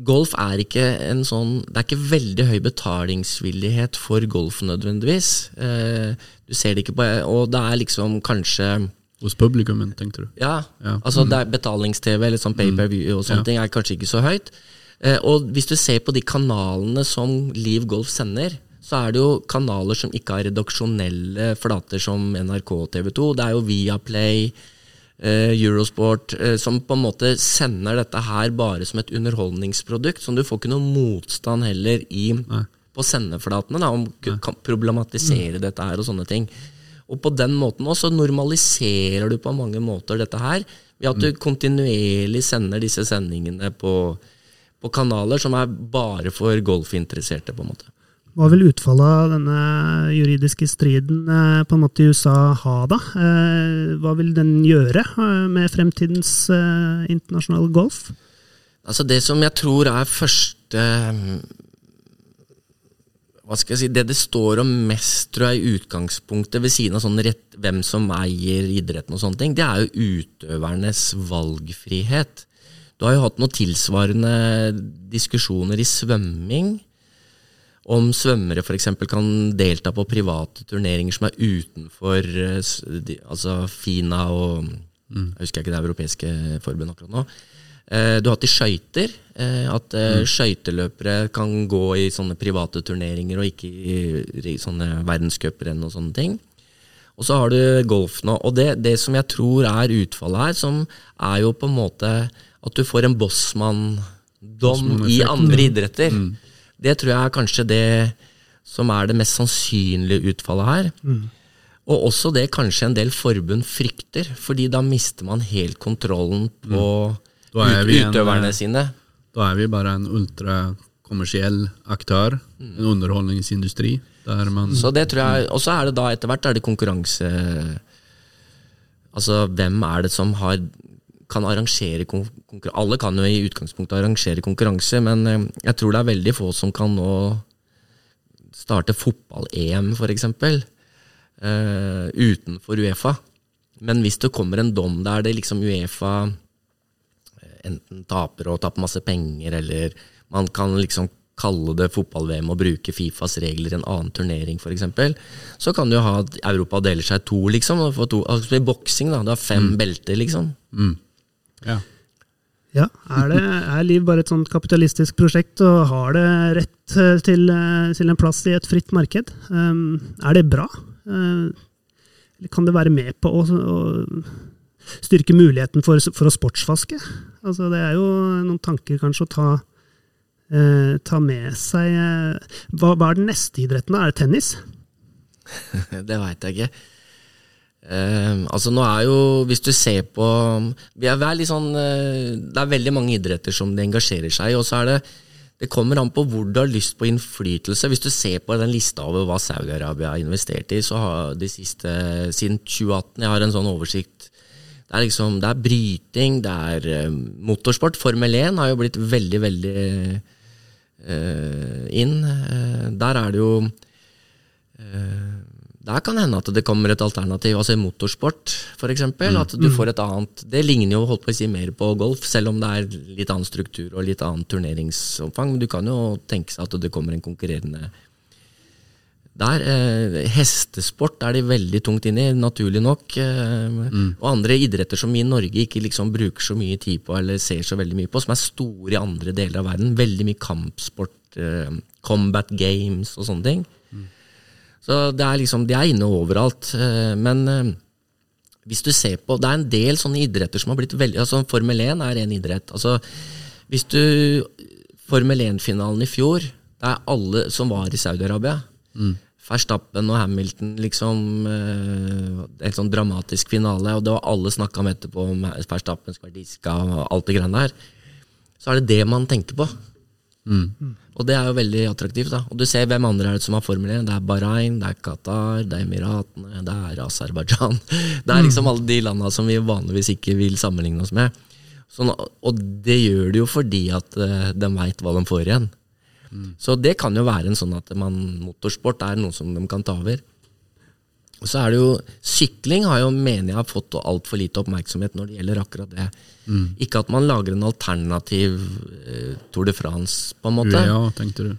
golf er ikke en sånn Det er ikke veldig høy betalingsvillighet for golf nødvendigvis. Eh, du ser det ikke på Og det er liksom kanskje hos publikummen, tenkte du? ja, Ja. altså er betalings-TV eller sånn pay-per-view og sånne Ja. ting er kanskje ikke så høyt. Eh, og hvis du ser på de kanalene som Liv Golf sender, så er det jo kanaler som ikke har redaksjonelle flater som NRK og TV 2. Det er jo Viaplay, eh, Eurosport, eh, som på en måte sender dette her bare som et underholdningsprodukt. som du får ikke noe motstand heller i, på sendeflatene da, om kan problematisere dette her og sånne ting. Og på den måten også normaliserer du på mange måter dette her, ved at du kontinuerlig sender disse sendingene på, på kanaler som er bare for golfinteresserte, på en måte. Hva vil utfallet av denne juridiske striden eh, på en måte i USA ha, da? Eh, Hva vil den gjøre eh, med fremtidens internasjonale golf? Altså Det som jeg tror er første Hva skal jeg si Det det står om mest, tror jeg, i utgangspunktet, ved siden av sånn rett, hvem som eier idretten og sånne ting, det er jo utøvernes valgfrihet. Du har jo hatt noen tilsvarende diskusjoner i svømming. Om svømmere f.eks. kan delta på private turneringer som er utenfor eh, altså Fina og Jeg husker ikke det europeiske forbundet akkurat nå. Eh, Du har hatt i skøyter. eh, At mm. skøyteløpere kan gå i sånne private turneringer og ikke i sånne verdenscuprenn og sånne ting. Og så har du golf nå. Og det, det som jeg tror er utfallet her, som er jo på en måte at du får en bossmann-dom i andre idretter. Det tror jeg er kanskje det som er det mest sannsynlige utfallet her. Og også det kanskje en del forbund frykter, fordi da mister man helt kontrollen på er ut, vi en, utøverne eh, sine. Da er vi bare en ultrakommersiell aktør, en underholdningsindustri, der man Så det tror jeg, Og så er det da etter hvert er det konkurranse Altså hvem er det som har kan arrangere konkurranse Alle kan jo i utgangspunktet arrangere konkurranse, men eh, jeg tror det er veldig få som kan nå starte fotball-EM, f.eks. Uh, utenfor Uefa. Men hvis det kommer en dom der det liksom Uefa eh, enten taper og taper masse penger, eller man kan liksom kalle det fotball-VM og bruke Fifas regler i en annen turnering, f.eks., så kan du ha at Europa deler seg to, liksom. og få to, altså I boksing, da. Du har fem belter, liksom. Ja. Ja, er, det, er Liv bare et sånt kapitalistisk prosjekt og har det rett eh, til, eh, til en plass i et fritt marked? Um, er det bra? Uh, Eller kan det være med på å, å styrke muligheten for, for å sportsvaske? Altså, det er jo noen tanker kanskje å ta, uh, ta med seg. Hva, hva er den neste idretten? Er det tennis? Det veit jeg ikke. Eh, altså nå er jo, Hvis du ser på vi er, vi er sånn, eh, Det er veldig mange idretter som de engasjerer seg i. og så er Det det kommer an på hvor du har lyst på innflytelse. Hvis du ser på den lista over hva Saudi-Arabia har investert i, så har de siste siden 2018 Jeg har en sånn oversikt. Det er liksom, det er bryting, det er eh, motorsport. Formel 1 har jo blitt veldig, veldig eh, inn. Der er det jo der kan hende at det kommer et alternativ, altså motorsport f.eks. At du får et annet Det ligner jo holdt på å si mer på golf, selv om det er litt annen struktur og litt annet turneringsomfang. Men du kan jo tenke seg at det kommer en konkurrerende der. Eh, hestesport er de veldig tungt inn i, naturlig nok. Eh, Og andre idretter som vi i Norge ikke liksom bruker så mye tid på eller ser så veldig mye på, som er store i andre deler av verden. Veldig mye kampsport, eh, combat games og sånne ting. Så det er liksom, De er inne overalt. eh, Men eh, hvis du ser på Det er en del sånne idretter som har blitt veldig altså Formel 1 er en idrett. altså Hvis du Formel 1-finalen i fjor, Det er alle som var i Saudi-Arabia. Verstappen og Hamilton, liksom. Helt En sånn dramatisk finale, og det var alle snakka om etterpå, om Verstappen skal være diska og alt det greiene der. Så er det det man tenker på. Og det er jo veldig attraktivt. da Og du ser hvem andre er det som har Formel 1. Det er Bahrain, det er Qatar, det er Emiratene, det er Aserbajdsjan. Det er liksom alle de landa som vi vanligvis ikke vil sammenligne oss med. Sånn, og det gjør det jo fordi at uh, de veit hva de får igjen. Så det kan jo være en sånn at man, motorsport er noe som de kan ta over. Og så er det jo Sykling har jo, mener jeg, har fått altfor lite oppmerksomhet når det gjelder akkurat det. Ikke at man lager en alternativ eh, Tour de France, på en måte. Ja, tenkte du.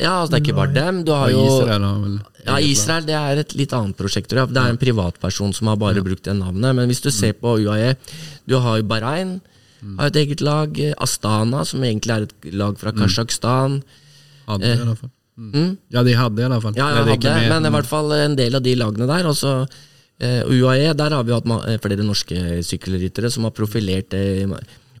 Ja, altså Det er ikke bare dem. Du har jo Israel vel ja, Israel det er et litt annet prosjekt. Det er en privatperson som har bare brukt det navnet. Men hvis du ser på UAE Du har jo Bahrain, har et eget lag. Astana, som egentlig er et lag fra Kasjokstan. Hadde i hvert fall. Mm. Ja, de hadde i alle fall. Ja, ikke hadde, med, men i hvert fall en del av de lagene der. Altså, eh, UAE, der har vi hatt eh, flere norske sykkelryttere som har profilert det.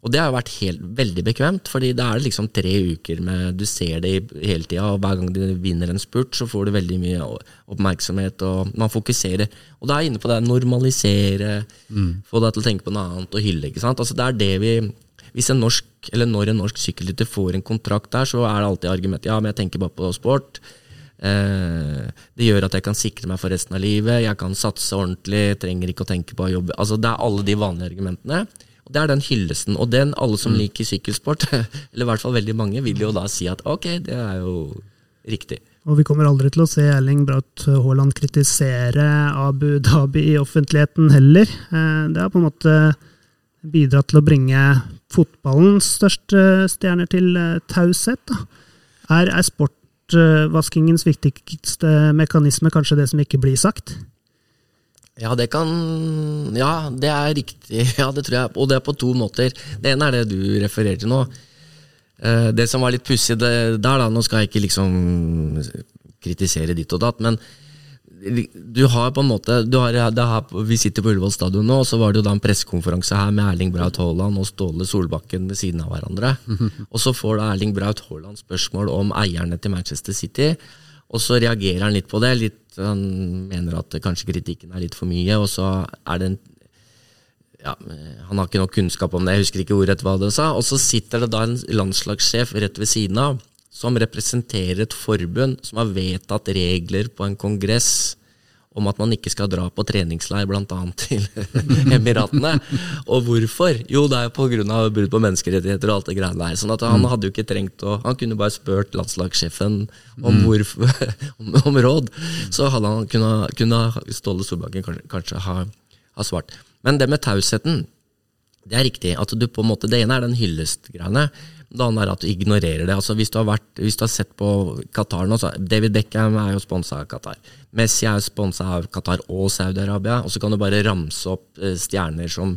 Og det har vært helt, veldig bekvemt, fordi det er liksom tre uker med Du ser det hele tida, og hver gang du vinner en spurt, så får du veldig mye oppmerksomhet, og man fokuserer. Og da er jeg inne på det normalisere, få deg til å tenke på noe annet og hylle. ikke sant? Altså Det er det vi hvis en norsk, eller Når en norsk sykkelrytter får en kontrakt der, så er det alltid argument Ja, men jeg tenker bare på sport. Eh, det gjør at jeg kan sikre meg for resten av livet. Jeg kan satse ordentlig. Trenger ikke å tenke på å jobbe. Altså Det er alle de vanlige argumentene. Og Det er den hyllesten. Og den alle som liker sykkelsport, eller i hvert fall veldig mange, vil jo da si at ok, det er jo riktig. Og vi kommer aldri til å se Erling Braut Haaland kritisere Abu Dhabi i offentligheten heller. Eh, Det har på en måte bidratt til å bringe fotballens største stjerner til eh, taushet. Er, er sportvaskingens viktigste mekanisme kanskje det som ikke blir sagt? Ja, det kan Ja, det er riktig. Ja, det tror jeg. Og det er på to måter. Det ene er det du refererer til nå. Eh, Det som var litt pussig der, da, nå skal jeg ikke liksom kritisere ditt og datt, men du har på en måte du har, det her, Vi sitter på Ullevål stadion nå, og så var det jo da en pressekonferanse her med Erling Braut Haaland og Ståle Solbakken ved siden av hverandre. Og så får da Erling Braut Haaland spørsmål om eierne til Manchester City. Og så reagerer han litt på det. Litt, han mener at kanskje kritikken er litt for mye. Og så er det en ja, Han har ikke nok kunnskap om det, jeg husker ikke ordrett hva det sa. Og så sitter det da en landslagssjef rett ved siden av, som representerer et forbund som har vedtatt regler på en kongress om at man ikke skal dra på treningsleir bl.a. til Emiratene. Og hvorfor? Jo, det er pga. brudd på menneskerettigheter og alt det greiene der. Sånn at han hadde jo ikke trengt å Han kunne bare spurt landslagssjefen om, hvorfor, om, om råd. Så hadde han kunne, kunne Ståle Solbakken kanskje, kanskje ha, ha svart. Men det med tausheten, det er riktig. at du på en måte, Det ene er den hyllestgreiene. Det andre er at du ignorerer det. Altså Hvis du vært, hvis du har sett på Qatar nå, så David Beckham er jo sponsa av Qatar. Messi er sponsa av Qatar og Saudi-Arabia. Og så kan du bare ramse opp eh, stjerner som,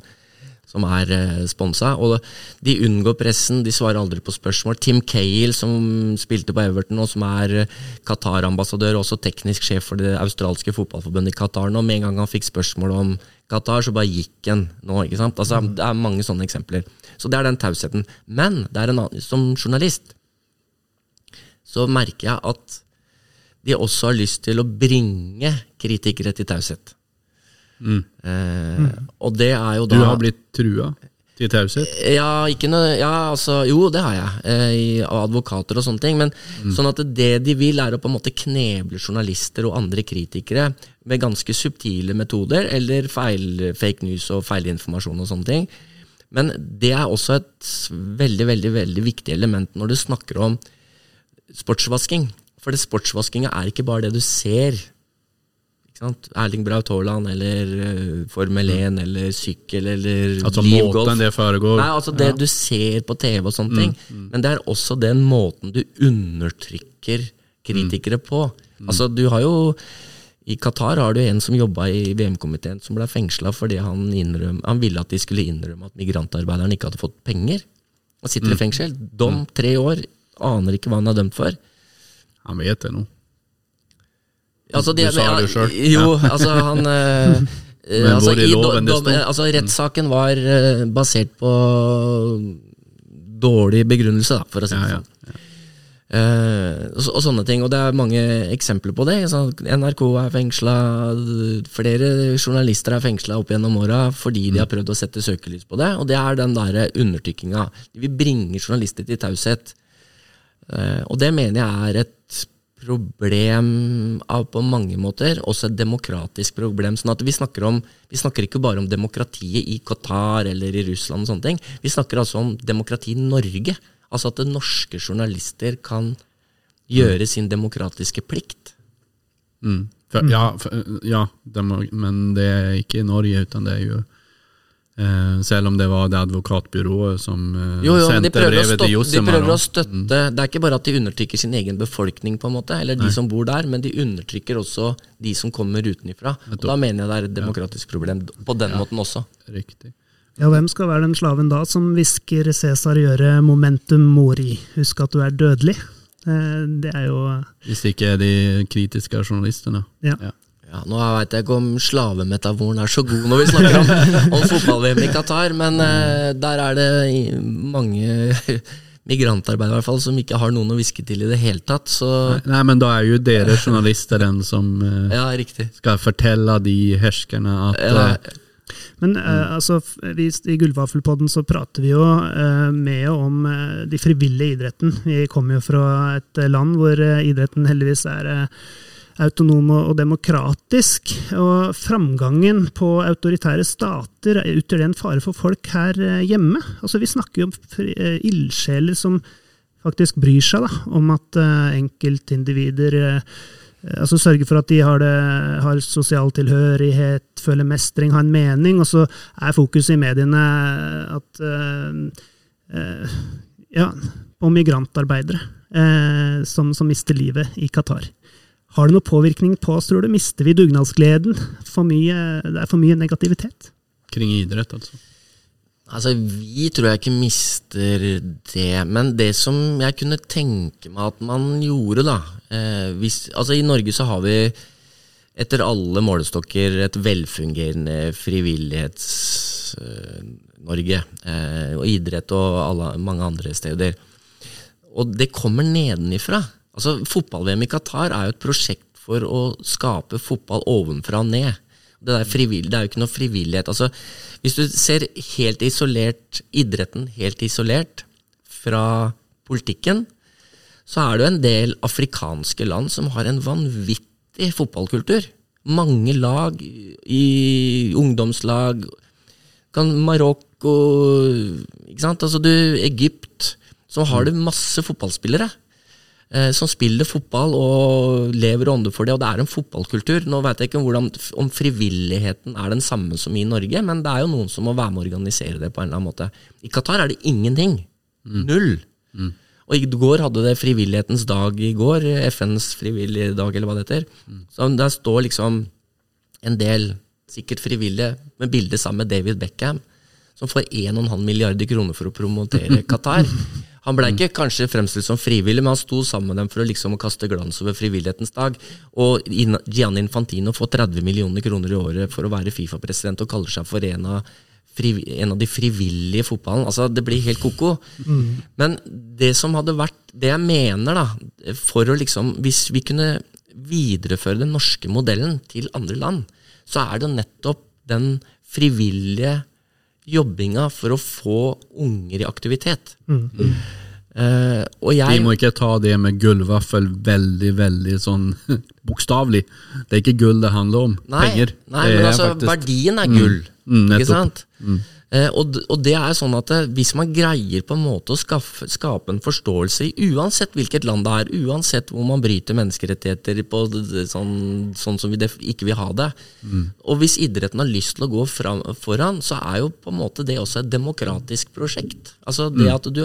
som er eh, sponsa. Og de unngår pressen, de svarer aldri på spørsmål. Tim Cale, som spilte på Everton, og som er eh, Qatar-ambassadør, og også teknisk sjef for det australske fotballforbundet i Qatar nå, med en gang han fikk spørsmål om Qatar, så bare gikk han nå. ikke sant? Altså, Det er mange sånne eksempler. Så det er den tausheten. Men det er en annen, som journalist så merker jeg at de også har lyst til å bringe kritikere til taushet. Eh, og det er jo da Du har blitt trua til taushet? ja, ja, altså, jo, det har jeg. Eh, av advokater og sånne ting. Men sånn at det de vil, er å på en måte kneble journalister og andre kritikere med ganske subtile metoder, eller feil, fake news og feilinformasjon og sånne ting. Men det er også et veldig, veldig, veldig viktig element når du snakker om sportsvasking. For det sportsvaskinga er ikke bare det du ser. Sant? Erling Braut Haaland eller eh, Formel 1 eller sykkel eller Altså livgolf. Måten det foregår Nei, altså det du ser på TV og sånne ting. Men det er også den måten du undertrykker kritikere på. Altså du har jo I Qatar har du en som jobba i VM-komiteen som ble fengsla fordi han, innrøm, han ville at de skulle innrømme at migrantarbeideren ikke hadde fått penger. Han sitter i fengsel. Dom tre år. Aner ikke hva han er dømt for. Han vet det nå. Altså, Du sa det selv. Jo, altså han eh, eh, Men altså, hvor i loven det sto? altså, Rettssaken var eh, basert på dårlig begrunnelse, da, for å si det Ja, ja, sånn. Uh, og, og sånne ting. Og det er mange eksempler på det. Sånn, NRK er fengsla, flere journalister er fengsla opp gjennom åra fordi de har prøvd å sette søkelys på det. Og det er den derre undertrykkinga. Vi bringer journalister til taushet. Uh, og det mener jeg er et problem av på mange måter, også et demokratisk problem. sånn at Vi snakker, om, vi snakker ikke bare om demokratiet i Qatar eller i Russland, og sånne ting. vi snakker altså om demokrati i Norge. Altså at norske journalister kan gjøre sin demokratiske plikt. Mm. For, ja, for, ja men det er ikke i Norge, utan det er jo Selv om det var det advokatbyrået som eh, Jo, jo, sendte brevet til støtte, de prøver å støtte Det er ikke bare at de undertrykker sin egen befolkning, på en måte, eller de som bor der, men de undertrykker også de som kommer utenfra. Og da mener jeg det er et demokratisk problem på den måten også. Riktig. Ja, hvem skal være den slaven da som hvisker Cæsar gjøre momentum mori? Husk at du er dødelig. Eh, Det er jo Hvis det ikke de kritiske journalistene. Ja. Ja, nå veit jeg ikke om slavemetaforen er så god når vi snakker om, om fotball-VM i Qatar, men uh, der er det mange migrantarbeidere i hvert fall som ikke har noen å hviske til i det hele tatt. Så Nei, men da er jo dere journalister den som uh, ja, skal fortelle de herskerne at Ja, eh, Men uh, altså, vi, i Gullvaffelpodden så prater vi jo med om de frivillige idretten. Vi kommer jo fra et land hvor idretten heldigvis er autonom og, demokratisk. Og framgangen på autoritære stater utgjør det en fare for folk her eh, hjemme. Altså, vi snakker jo om eh, ildsjeler som faktisk bryr seg da, om at eh, enkeltindivider altså sørge for at de har, det, har sosial tilhørighet, føler mestring, har en mening, og så er fokuset i mediene at uh, uh, ja, på migrantarbeidere uh, som, som mister livet i Qatar. Har det noen påvirkning på oss, tror du? Mister vi dugnadsgleden? For mye, det er for mye negativitet? kring idrett, altså. Altså, vi tror jeg ikke mister det, men det som jeg kunne tenke meg at man gjorde, da eh, hvis, Altså, i Norge så har vi etter alle målestokker et velfungerende frivillighets-Norge. Eh, og idrett og alle, mange andre steder. Og det kommer nedenifra. Altså, Fotball-VM i Qatar er jo et prosjekt for å skape fotball ovenfra og ned. Det, frivill- det er jo ikke noe frivillighet. Altså, hvis du ser helt isolert idretten helt isolert fra politikken, så er det jo en del afrikanske land som har en vanvittig fotballkultur. Mange lag i ungdomslag. Kan Marokko ikke sant? Altså du, Egypt, så har det masse fotballspillere som spiller fotball og lever og ånder for det, og det er en fotballkultur. Nå vet jeg ikke hvordan, om frivilligheten er den samme som i Norge, men det er jo noen som må være med å organisere det på en eller annen måte. I Qatar er det ingenting. Null. Og i går hadde det frivillighetens dag i går, FNs frivillige dag, eller hva det heter. Så der står liksom en del, sikkert frivillige, med bilde sammen med David Beckham, som får 1,5 milliarder kroner for å promotere Qatar. Han ble ikke kanskje fremstilt som frivillig, men han sto sammen med dem for å liksom kaste glans over frivillighetens dag. Og Gianni Infantino får 30 millioner kroner i året for å være Fifa-president og kaller seg for en av, fri, en av de frivillige i fotballen. Altså, det blir helt ko-ko. Men det som hadde vært Det jeg mener, da, for å liksom Hvis vi kunne videreføre den norske modellen til andre land, så er det nettopp den frivillige jobbinga for å få unger i aktivitet. Eh, og Vi jeg må ikke ta det med gullvaffel veldig, veldig sånn bokstavelig. Det er ikke gull det handler om. Nei, Penger. nei Det men altså, faktisk- verdien er gull. mm, ikke sant? Eh, og, og det er sånn at eh, hvis man greier på en måte å skaffe, skape en forståelse i uansett hvilket land det er, uansett hvor man bryter menneskerettigheter på sånn, sånn som vi ikke vil ha det, og hvis idretten har lyst til å gå fram, foran, så er jo på en måte det også et demokratisk prosjekt. Altså det at du,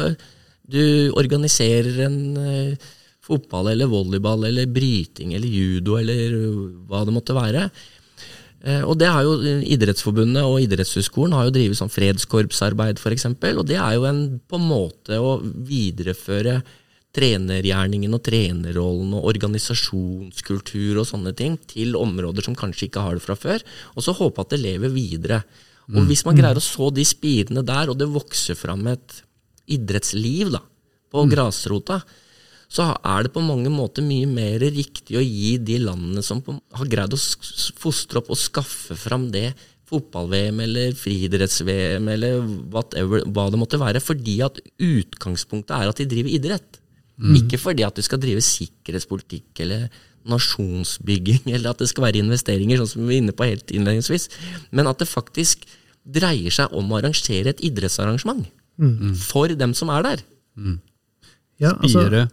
du organiserer en eh, fotball eller volleyball eller bryting eller judo eller hva det måtte være. Eh, Og det har jo Idrettsforbundet og Idrettshøgskolen har jo drevet sånn fredskorpsarbeid f.eks. Og det er jo en, på en måte å videreføre trenergjerningen og trenerrollen og organisasjonskultur og sånne ting til områder som kanskje ikke har det fra før, og så håpe at det lever videre. Og hvis man greier å så de spirene der, og det vokser fram et idrettsliv da, på grasrota, så er det på mange måter mye mer riktig å gi de landene som har greid å fostre opp og skaffe fram det fotball-VM eller friidretts-VM eller whatever, hva det måtte være, fordi at utgangspunktet er at de driver idrett. Ikke fordi at de skal drive sikkerhetspolitikk eller nasjonsbygging, eller at det skal være investeringer, sånn som vi var inne på helt innledningsvis, men at det faktisk dreier seg om å arrangere et idrettsarrangement for dem som er der. Ja, altså, Spire.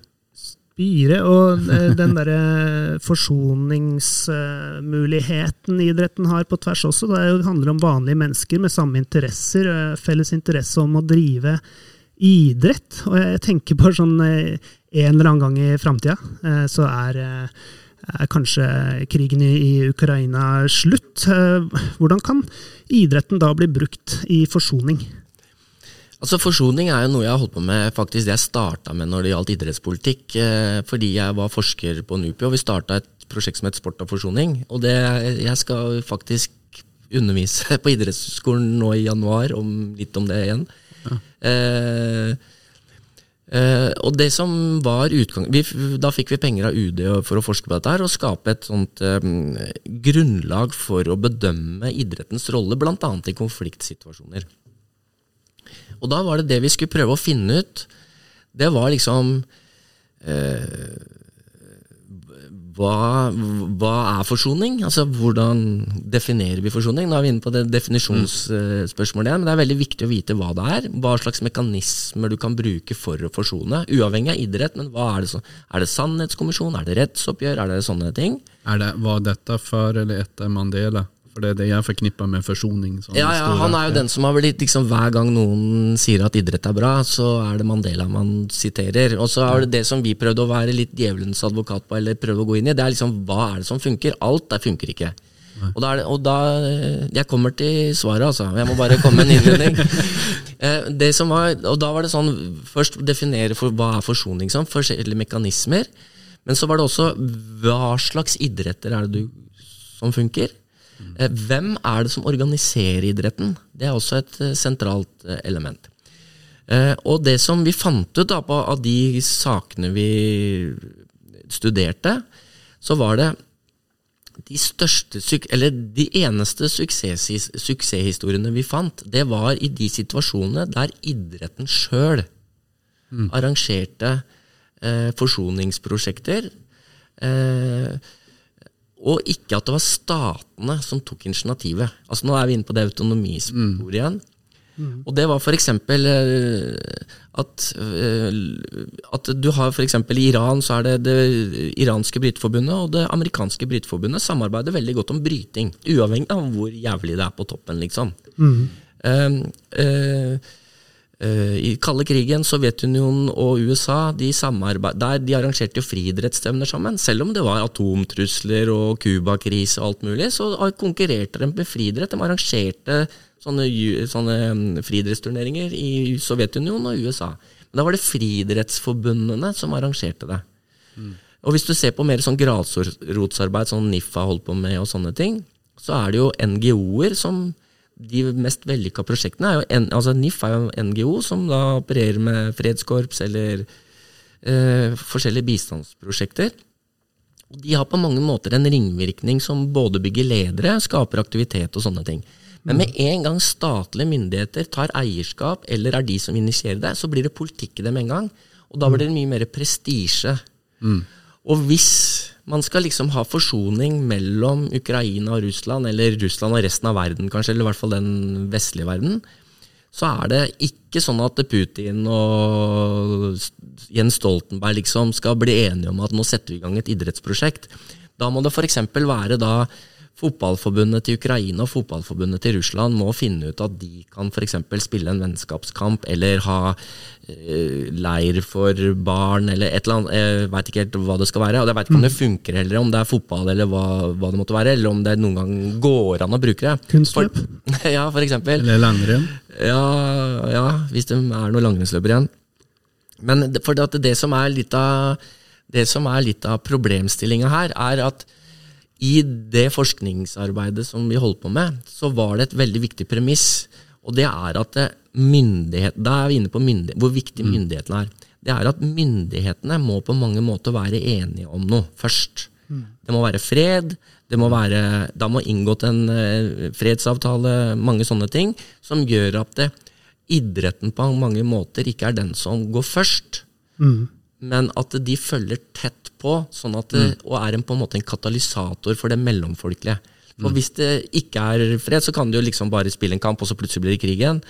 Spire og eh, den derre forsoningsmuligheten idretten har på tvers også. Det er handler om vanlige mennesker med samme interesser, eh, felles interesse om å drive idrett. Og jeg tenker på sånn eh, en eller annen gang i framtida, så er er kanskje krigen i, Ukraina slutt? Hvordan kan idretten da bli brukt i forsoning? Altså Forsoning er jo noe jeg har holdt på med faktisk det jeg starta med når det gjaldt idrettspolitikk. Eh, fordi jeg var forsker på NUPI, og vi starta et prosjekt som het Sport og forsoning. Og det, jeg skal faktisk undervise på idrettsskolen nå i januar, om, litt om det igjen. Eh, eh, og det som var utgang... Vi, da fikk vi penger av UD for å forske på dette her, og skape et sånt eh, grunnlag for å bedømme idrettens rolle, bl.a. i konfliktsituasjoner. Og da var det det vi skulle prøve å finne ut. Det var liksom eh, hva, hva er forsoning? Altså Hvordan definerer vi forsoning? Nå er vi inne på det definisjonsspørsmålet igjen, men det er veldig viktig å vite hva det er. Hva slags mekanismer du kan bruke for å forsone, uavhengig av idrett. Men hva er det så? Er det sannhetskommisjon? Er det rettsoppgjør? Er det sånne ting? Er det, var dette før eller etter Mandela? For det er det jeg forknipper med forsoning. Ja, ja, Han er jo den som har blitt liksom, Hver gang noen sier at idrett er bra, så er det Mandela man siterer. Og så er det det som vi prøvde å være litt djevelens advokat på, eller prøve å gå inn i. Det er liksom hva er det som funker? Alt der funker ikke. Og da, det, og da Jeg kommer til svaret, altså. Jeg må bare komme med en innledning. Eh, det som var, og da var det sånn Først definere for hva er forsoning som. Forskjellige mekanismer. Men så var det også hva slags idretter er det du, som funker? Eh, Hvem er det som organiserer idretten? Det er også et eh, sentralt eh, element. Og det som vi fant ut da, på, av de sakene vi studerte, så var det de største, eller de eneste suksess, suksesshistoriene vi fant, det var i de situasjonene der idretten sjøl arrangerte eh, forsoningsprosjekter. Eh, og ikke at det var statene som tok initiativet. Altså Nå er vi inne på det autonomisporet igjen. Og det var f.eks. At, eh, at du har f.eks. i Iran så er det det iranske bryteforbundet og det amerikanske bryteforbundet samarbeider veldig godt om bryting. Uavhengig av hvor jævlig det er på toppen, liksom. Mm. Uh, Eh, I kalde krigen, Sovjetunionen og USA de der de arrangerte jo friidrettsstevner sammen. Selv om det var atomtrusler og Cuba-krise og alt mulig, så konkurrerte de med friidrett. De arrangerte sånne, sånne mm, friidrettsturneringer i Sovjetunionen og USA. Men da var det friidrettsforbundene som arrangerte det. Og hvis du ser på mer sånn grasrotsarbeid, sånn NIF har holdt på med, og sånne ting, så er det jo NGO-er som De mest vellykka prosjektene er jo en, altså NIF er jo en NGO som da opererer med fredskorps eller eh, forskjellige bistandsprosjekter. Og De har på mange måter en ringvirkning som både bygger ledere, skaper aktivitet og sånne ting. Men med en gang statlige myndigheter tar eierskap, eller er de som initierer det, så blir det politikk i det med en gang. Og da blir det mye mer prestisje. Og hvis man skal liksom ha forsoning mellom Ukraina og Russland, eller Russland og resten av verden, kanskje, eller i hvert fall den vestlige verden, så er det ikke sånn at Putin og Jens Stoltenberg liksom skal bli enige om at nå setter vi i gang et idrettsprosjekt. Da må det f.eks. være da Fotballforbundet til Ukraina og fotballforbundet til Russland må finne ut at de kan f.eks. spille en vennskapskamp eller ha eh, leir for barn eller et eller annet. Jeg veit ikke helt hva det skal være. Og jeg veit ikke om det funker heller, om det er fotball eller hva, hva det måtte være. Eller om det noen gang går an å bruke det. Kunstløp? For, ja, for eksempel. Eller langrenn? Ja, ja, hvis det er noen langrennsløper igjen. Men for det, det som er litt av det som er litt av problemstillinga her, er at i det forskningsarbeidet som vi holdt på med, så var det et veldig viktig premiss. Og det er at det myndighet, Da er vi inne på myndighet, hvor viktig myndighetene er. det er at myndighetene må på mange måter være enige om noe først. Det må være fred, det må være, da må inngått en eh, fredsavtale, mange sånne ting, som gjør at det, idretten på mange måter ikke er den som går først, men at de følger tett på, sånn at det, og er en, på en måte en katalysator for det mellomfolkelige. For Hvis det ikke er fred, så kan du jo liksom bare spille en kamp, og så plutselig blir det krig igjen.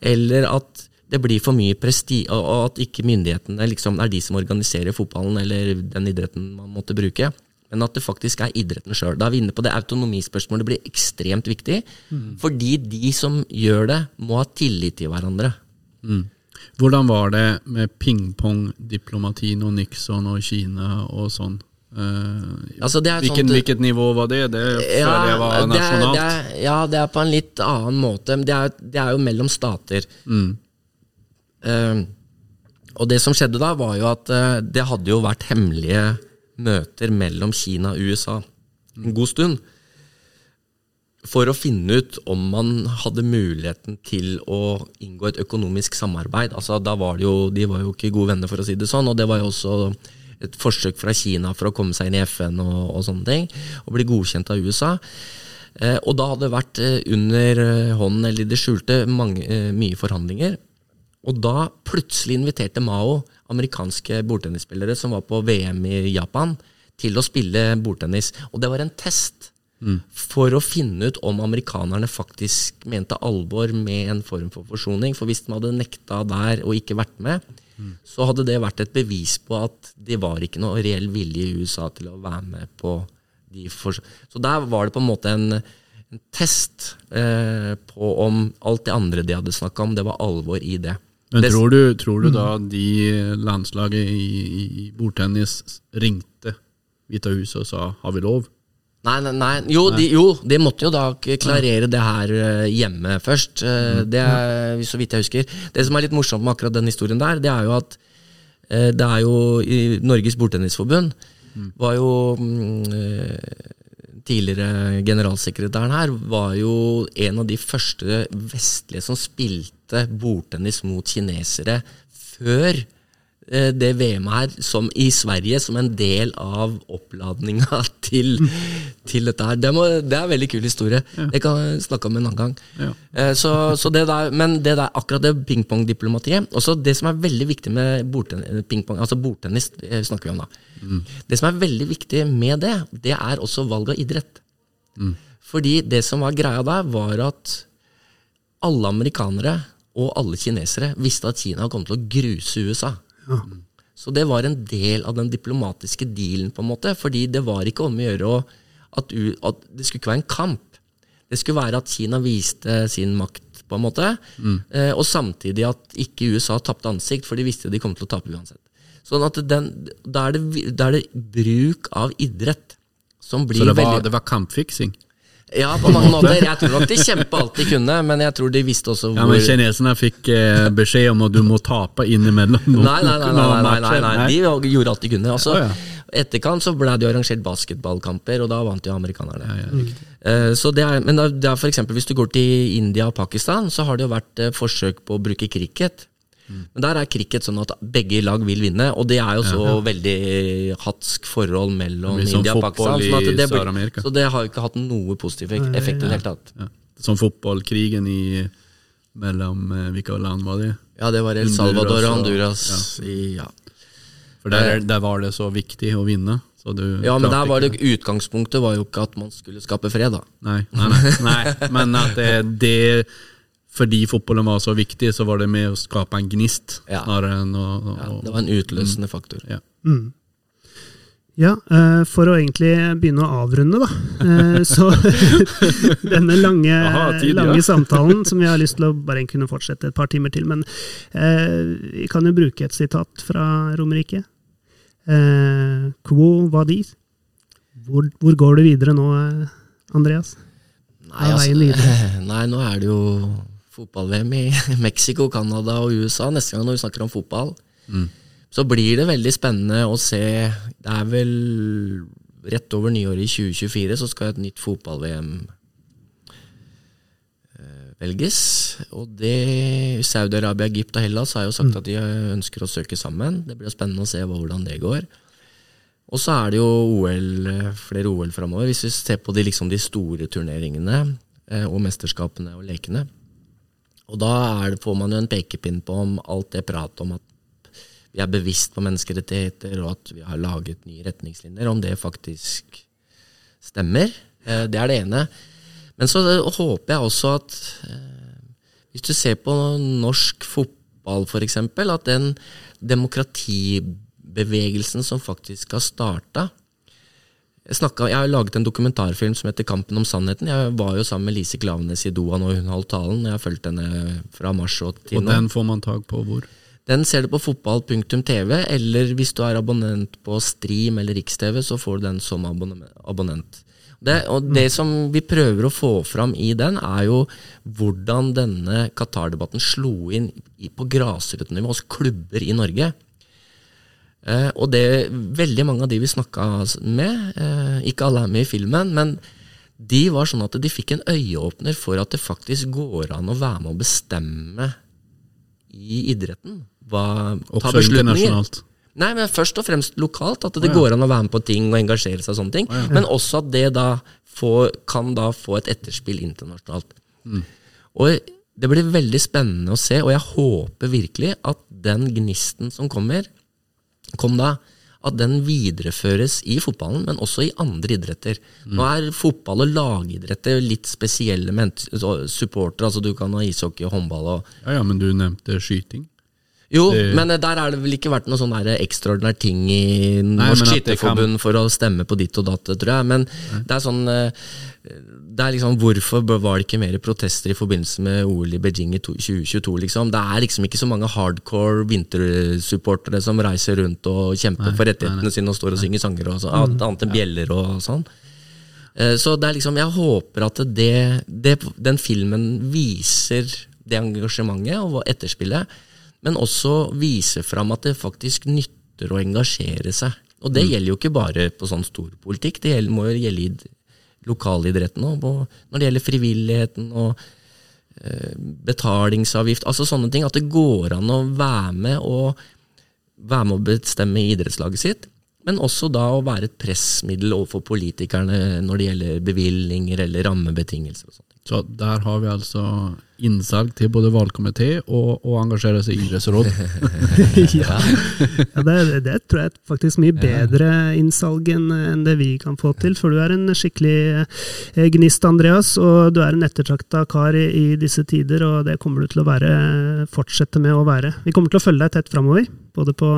Eller at det blir for mye presti, og at ikke myndighetene liksom er de som organiserer fotballen eller den idretten man måtte bruke. Men at det faktisk er idretten sjøl. Da er vi inne på det autonomispørsmålet. Det blir ekstremt viktig. Fordi de som gjør det, må ha tillit til hverandre. Hvordan var det med pingpong-diplomatien og Nixon og Kina og sånn? Uh, Altså, det sånt- hvilket nivå var det? Det føler jeg var det er, nasjonalt. det er, ja, det er på en litt annen måte. Det er, det er jo mellom stater. Eh, og det som skjedde da, var jo at uh, det hadde jo vært hemmelige møter mellom Kina og USA en god stund. For å finne ut om man hadde muligheten til å inngå et økonomisk samarbeid. Altså, da var det jo, De var jo ikke gode venner, for å si det sånn. Og det var jo også et forsøk fra Kina for å komme seg inn i FN og, og sånne ting. Og bli godkjent av USA. Eh, og da hadde det vært eh, under eh, hånden, eller i det skjulte, mange, eh, mye forhandlinger. Og da plutselig inviterte Mao amerikanske bordtennisspillere som var på VM i Japan, til å spille bordtennis. Og det var en test for å finne ut om amerikanerne faktisk mente alvor med en form for forsoning. For hvis de hadde nekta der og ikke vært med, så hadde det vært et bevis på at det var ikke noe reell vilje i USA til å være med på de for Så der var det på en måte en, en test eh, på om alt det andre de hadde snakka om, det var alvor i det. Men tror du, tror du da de landslaget i, i, i bordtennis ringte Hvita huset og sa 'har vi lov'? Nei, nei, nei. Jo, de, jo, de måtte jo da klarere det her eh, hjemme først. Eh, Det er, så vidt jeg husker. Det som er litt morsomt med akkurat den historien der, det er jo at eh, det er jo i Norges bordtennisforbund var jo mm, Tidligere generalsekretæren her var jo en av de første vestlige som spilte bordtennis mot kinesere før det VM her som, i Sverige som en del av oppladninga til, til dette her. Det, må, det er en veldig kul historie. Det kan jeg snakke om en annen gang. Ja. Eh, Så, så det der, men det der, akkurat det pingpongdiplomatiet Også det som er veldig viktig med bordtennis, pingpong, altså bordtennis, snakker vi om da. Det som er veldig viktig med det, det er også valg av idrett. Fordi det som var greia der, var at alle amerikanere og alle kinesere visste at Kina kom til å gruse USA. Så det var en del av den diplomatiske dealen, på en måte. Fordi det var ikke om å gjøre at, at det skulle ikke være en kamp. Det skulle være at Kina viste sin makt, på en måte. Eh, og samtidig at ikke USA tapte ansikt, for de visste de kom til å tape uansett. Sånn at den, da, er det, da er det bruk av idrett som blir Så det var, veldig det var kampfiksing? Ja, på mange måter. Jeg tror nok de kjempa alt de kunne, men jeg tror de visste også hvor Ja, men kineserne fikk eh, beskjed om at du må tape innimellom noen, Nei, nei, nei, nei, nei, nei, nei, nei. De gjorde alt de kunne. Altså, Å, ja. Etterkant så ble det jo arrangert basketballkamper, og da vant jo amerikanerne. Eh, så det er, men det er for eksempel, hvis du går til India og Pakistan, så har det jo vært eh, forsøk på å bruke cricket. Mm. Men der er cricket sånn at begge lag vil vinne, og det er jo så veldig hatsk forhold mellom Det India og Pakistan. Sånn at det blir- så det har jo ikke hatt noe positiv effekt i det hele tatt. Ja. Som fotballkrigen i mellom eh, Hvilke land var det? Ja, det var El Salvador og Honduras. Honduras. i- Ja. For der, der var det så viktig å vinne. Så du ja, men der var det utgangspunktet var jo ikke at man skulle skape fred, da. Nei, nei, nei, nei. men at det, det Fordi fotballen var så viktig, så var det med å skape en gnist Ja. snarere enn å, å Ja, det var en utløsende faktor. ja. Ja, eh, for å egentlig begynne å avrunde, da. Eh, Så denne lange, Aha, tid, ja. samtalen, som vi har lyst til å bare kunne fortsette et par timer til, men eh, vi kan jo bruke et sitat fra Romerike. Eh, Quo vadis? Hvor, hvor går du videre nå, Andreas? Nei, altså, nei, nå er det jo fotball-VM i Mexico, Canada og USA neste gang når vi snakker om fotball. Så blir det veldig spennende å se Det er vel rett over nyåret i 2024 så skal et nytt fotball-VM eh, velges. Og det Saudi-Arabia, Egypt og Hellas har jo sagt at de ønsker å søke sammen. Det blir spennende å se hvordan det går. Og så er det jo OL, flere OL framover. Hvis vi ser på de, liksom, de store turneringene eh, og mesterskapene og lekene. Og da det, får man jo en pekepinn på om alt det pratet om at vi er bevisst på menneskerettigheter, og at vi har laget nye retningslinjer, om det faktisk stemmer. Eh, det er det ene. Men så håper jeg også at eh, hvis du ser på norsk fotball f.eks., at den demokratibevegelsen som faktisk har starta jeg, snakket, jeg har laget en dokumentarfilm som heter 'Kampen om sannheten'. Jeg var jo sammen med Lise Klavenes i Doha når hun holdt talen. Jeg har fulgt henne fra mars og til Og den får man tak på hvor? Den ser du på fotball.tv, eller hvis du er abonnent på Stream eller Riks-TV, så får du den som abonnent. Det, og det som vi prøver å få fram i den, er jo hvordan denne Qatar-debatten slo inn på grasrotnivå hos klubber i Norge. Eh, og det veldig mange av de vi snakka med, eh, ikke alle er med i filmen, men de var sånn at de fikk en øyeåpner for at det faktisk går an å være med å bestemme i idretten. Hva, Også internasjonalt. Nei, men først og fremst lokalt. At det går an å være med på ting og engasjere seg. og sånne ting. Men også at det da får, kan da få et etterspill internasjonalt. Og det blir veldig spennende å se, og jeg håper virkelig at den gnisten som kommer, kom da, at den videreføres i fotballen, men også i andre idretter. Nå er fotball og lagidretter litt spesielle med så supportere. Altså du kan ha ishockey og håndball og Ja, ja, men du nevnte skyting. jo, Det- men eh, der er det vel ikke vært noe sånn der ekstraordinær ting i Norsk Skytterforbund kan- for å stemme på ditt og datt, tror jeg. Men det er sånn eh, det er liksom, Hvorfor var det ikke mer protester i forbindelse med OL i Beijing i 2022? liksom? Det er liksom ikke så mange hardcore vintersupportere som reiser rundt og kjemper for rettighetene sine og står og synger sanger, og så, annet enn bjeller og sånn. Eh, Så det er liksom, jeg håper at det, det, den filmen viser det engasjementet og etterspillet, men også viser fram at det faktisk nytter å engasjere seg. Og det gjelder jo ikke bare på sånn storpolitikk, det gjelder, må jo gjelde i lokalidretten òg. Når det gjelder frivilligheten og eh, betalingsavgift, altså sånne ting. At det går an å være med og være med å bestemme idrettslaget sitt. Men også da å være et pressmiddel overfor politikerne når det gjelder bevilgninger eller rammebetingelser. og sånt. Så der har vi altså innsalg til både valgkomité og og engasjere seg i idrettsråd. ja. ja det, det tror jeg er faktisk mye bedre innsalg enn enn det vi kan få til. For du er en skikkelig eh, gnist, Andreas, og du er en ettertrakta kar i, i disse tider, og det kommer du til å være, fortsette med å være. Vi kommer til å følge deg tett framover, både på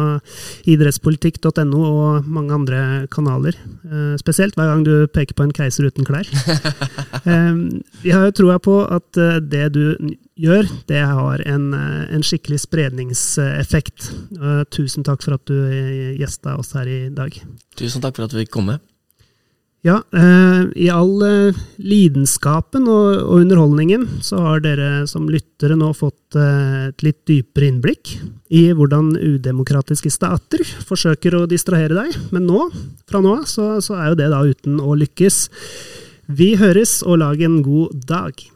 idrettspolitikk.no og mange andre kanaler. Eh, Spesielt hver gang du peker på en keiser uten klær. Eh, Vi har jo troa på at eh, det du gjør, det har en, eh, en skikkelig spredningseffekt. Eh, Tusen takk for at du eh, gjesta oss her i dag. Tusen takk for at vi fikk komme. Ja, eh, i all eh, lidenskapen og, og underholdningen så har dere som lyttere nå fått eh, et litt dypere innblikk i hvordan udemokratiske stater forsøker å distrahere deg. Men nå, fra nå av, så, så er jo det da uten å lykkes. Vi høres, og lag en god dag.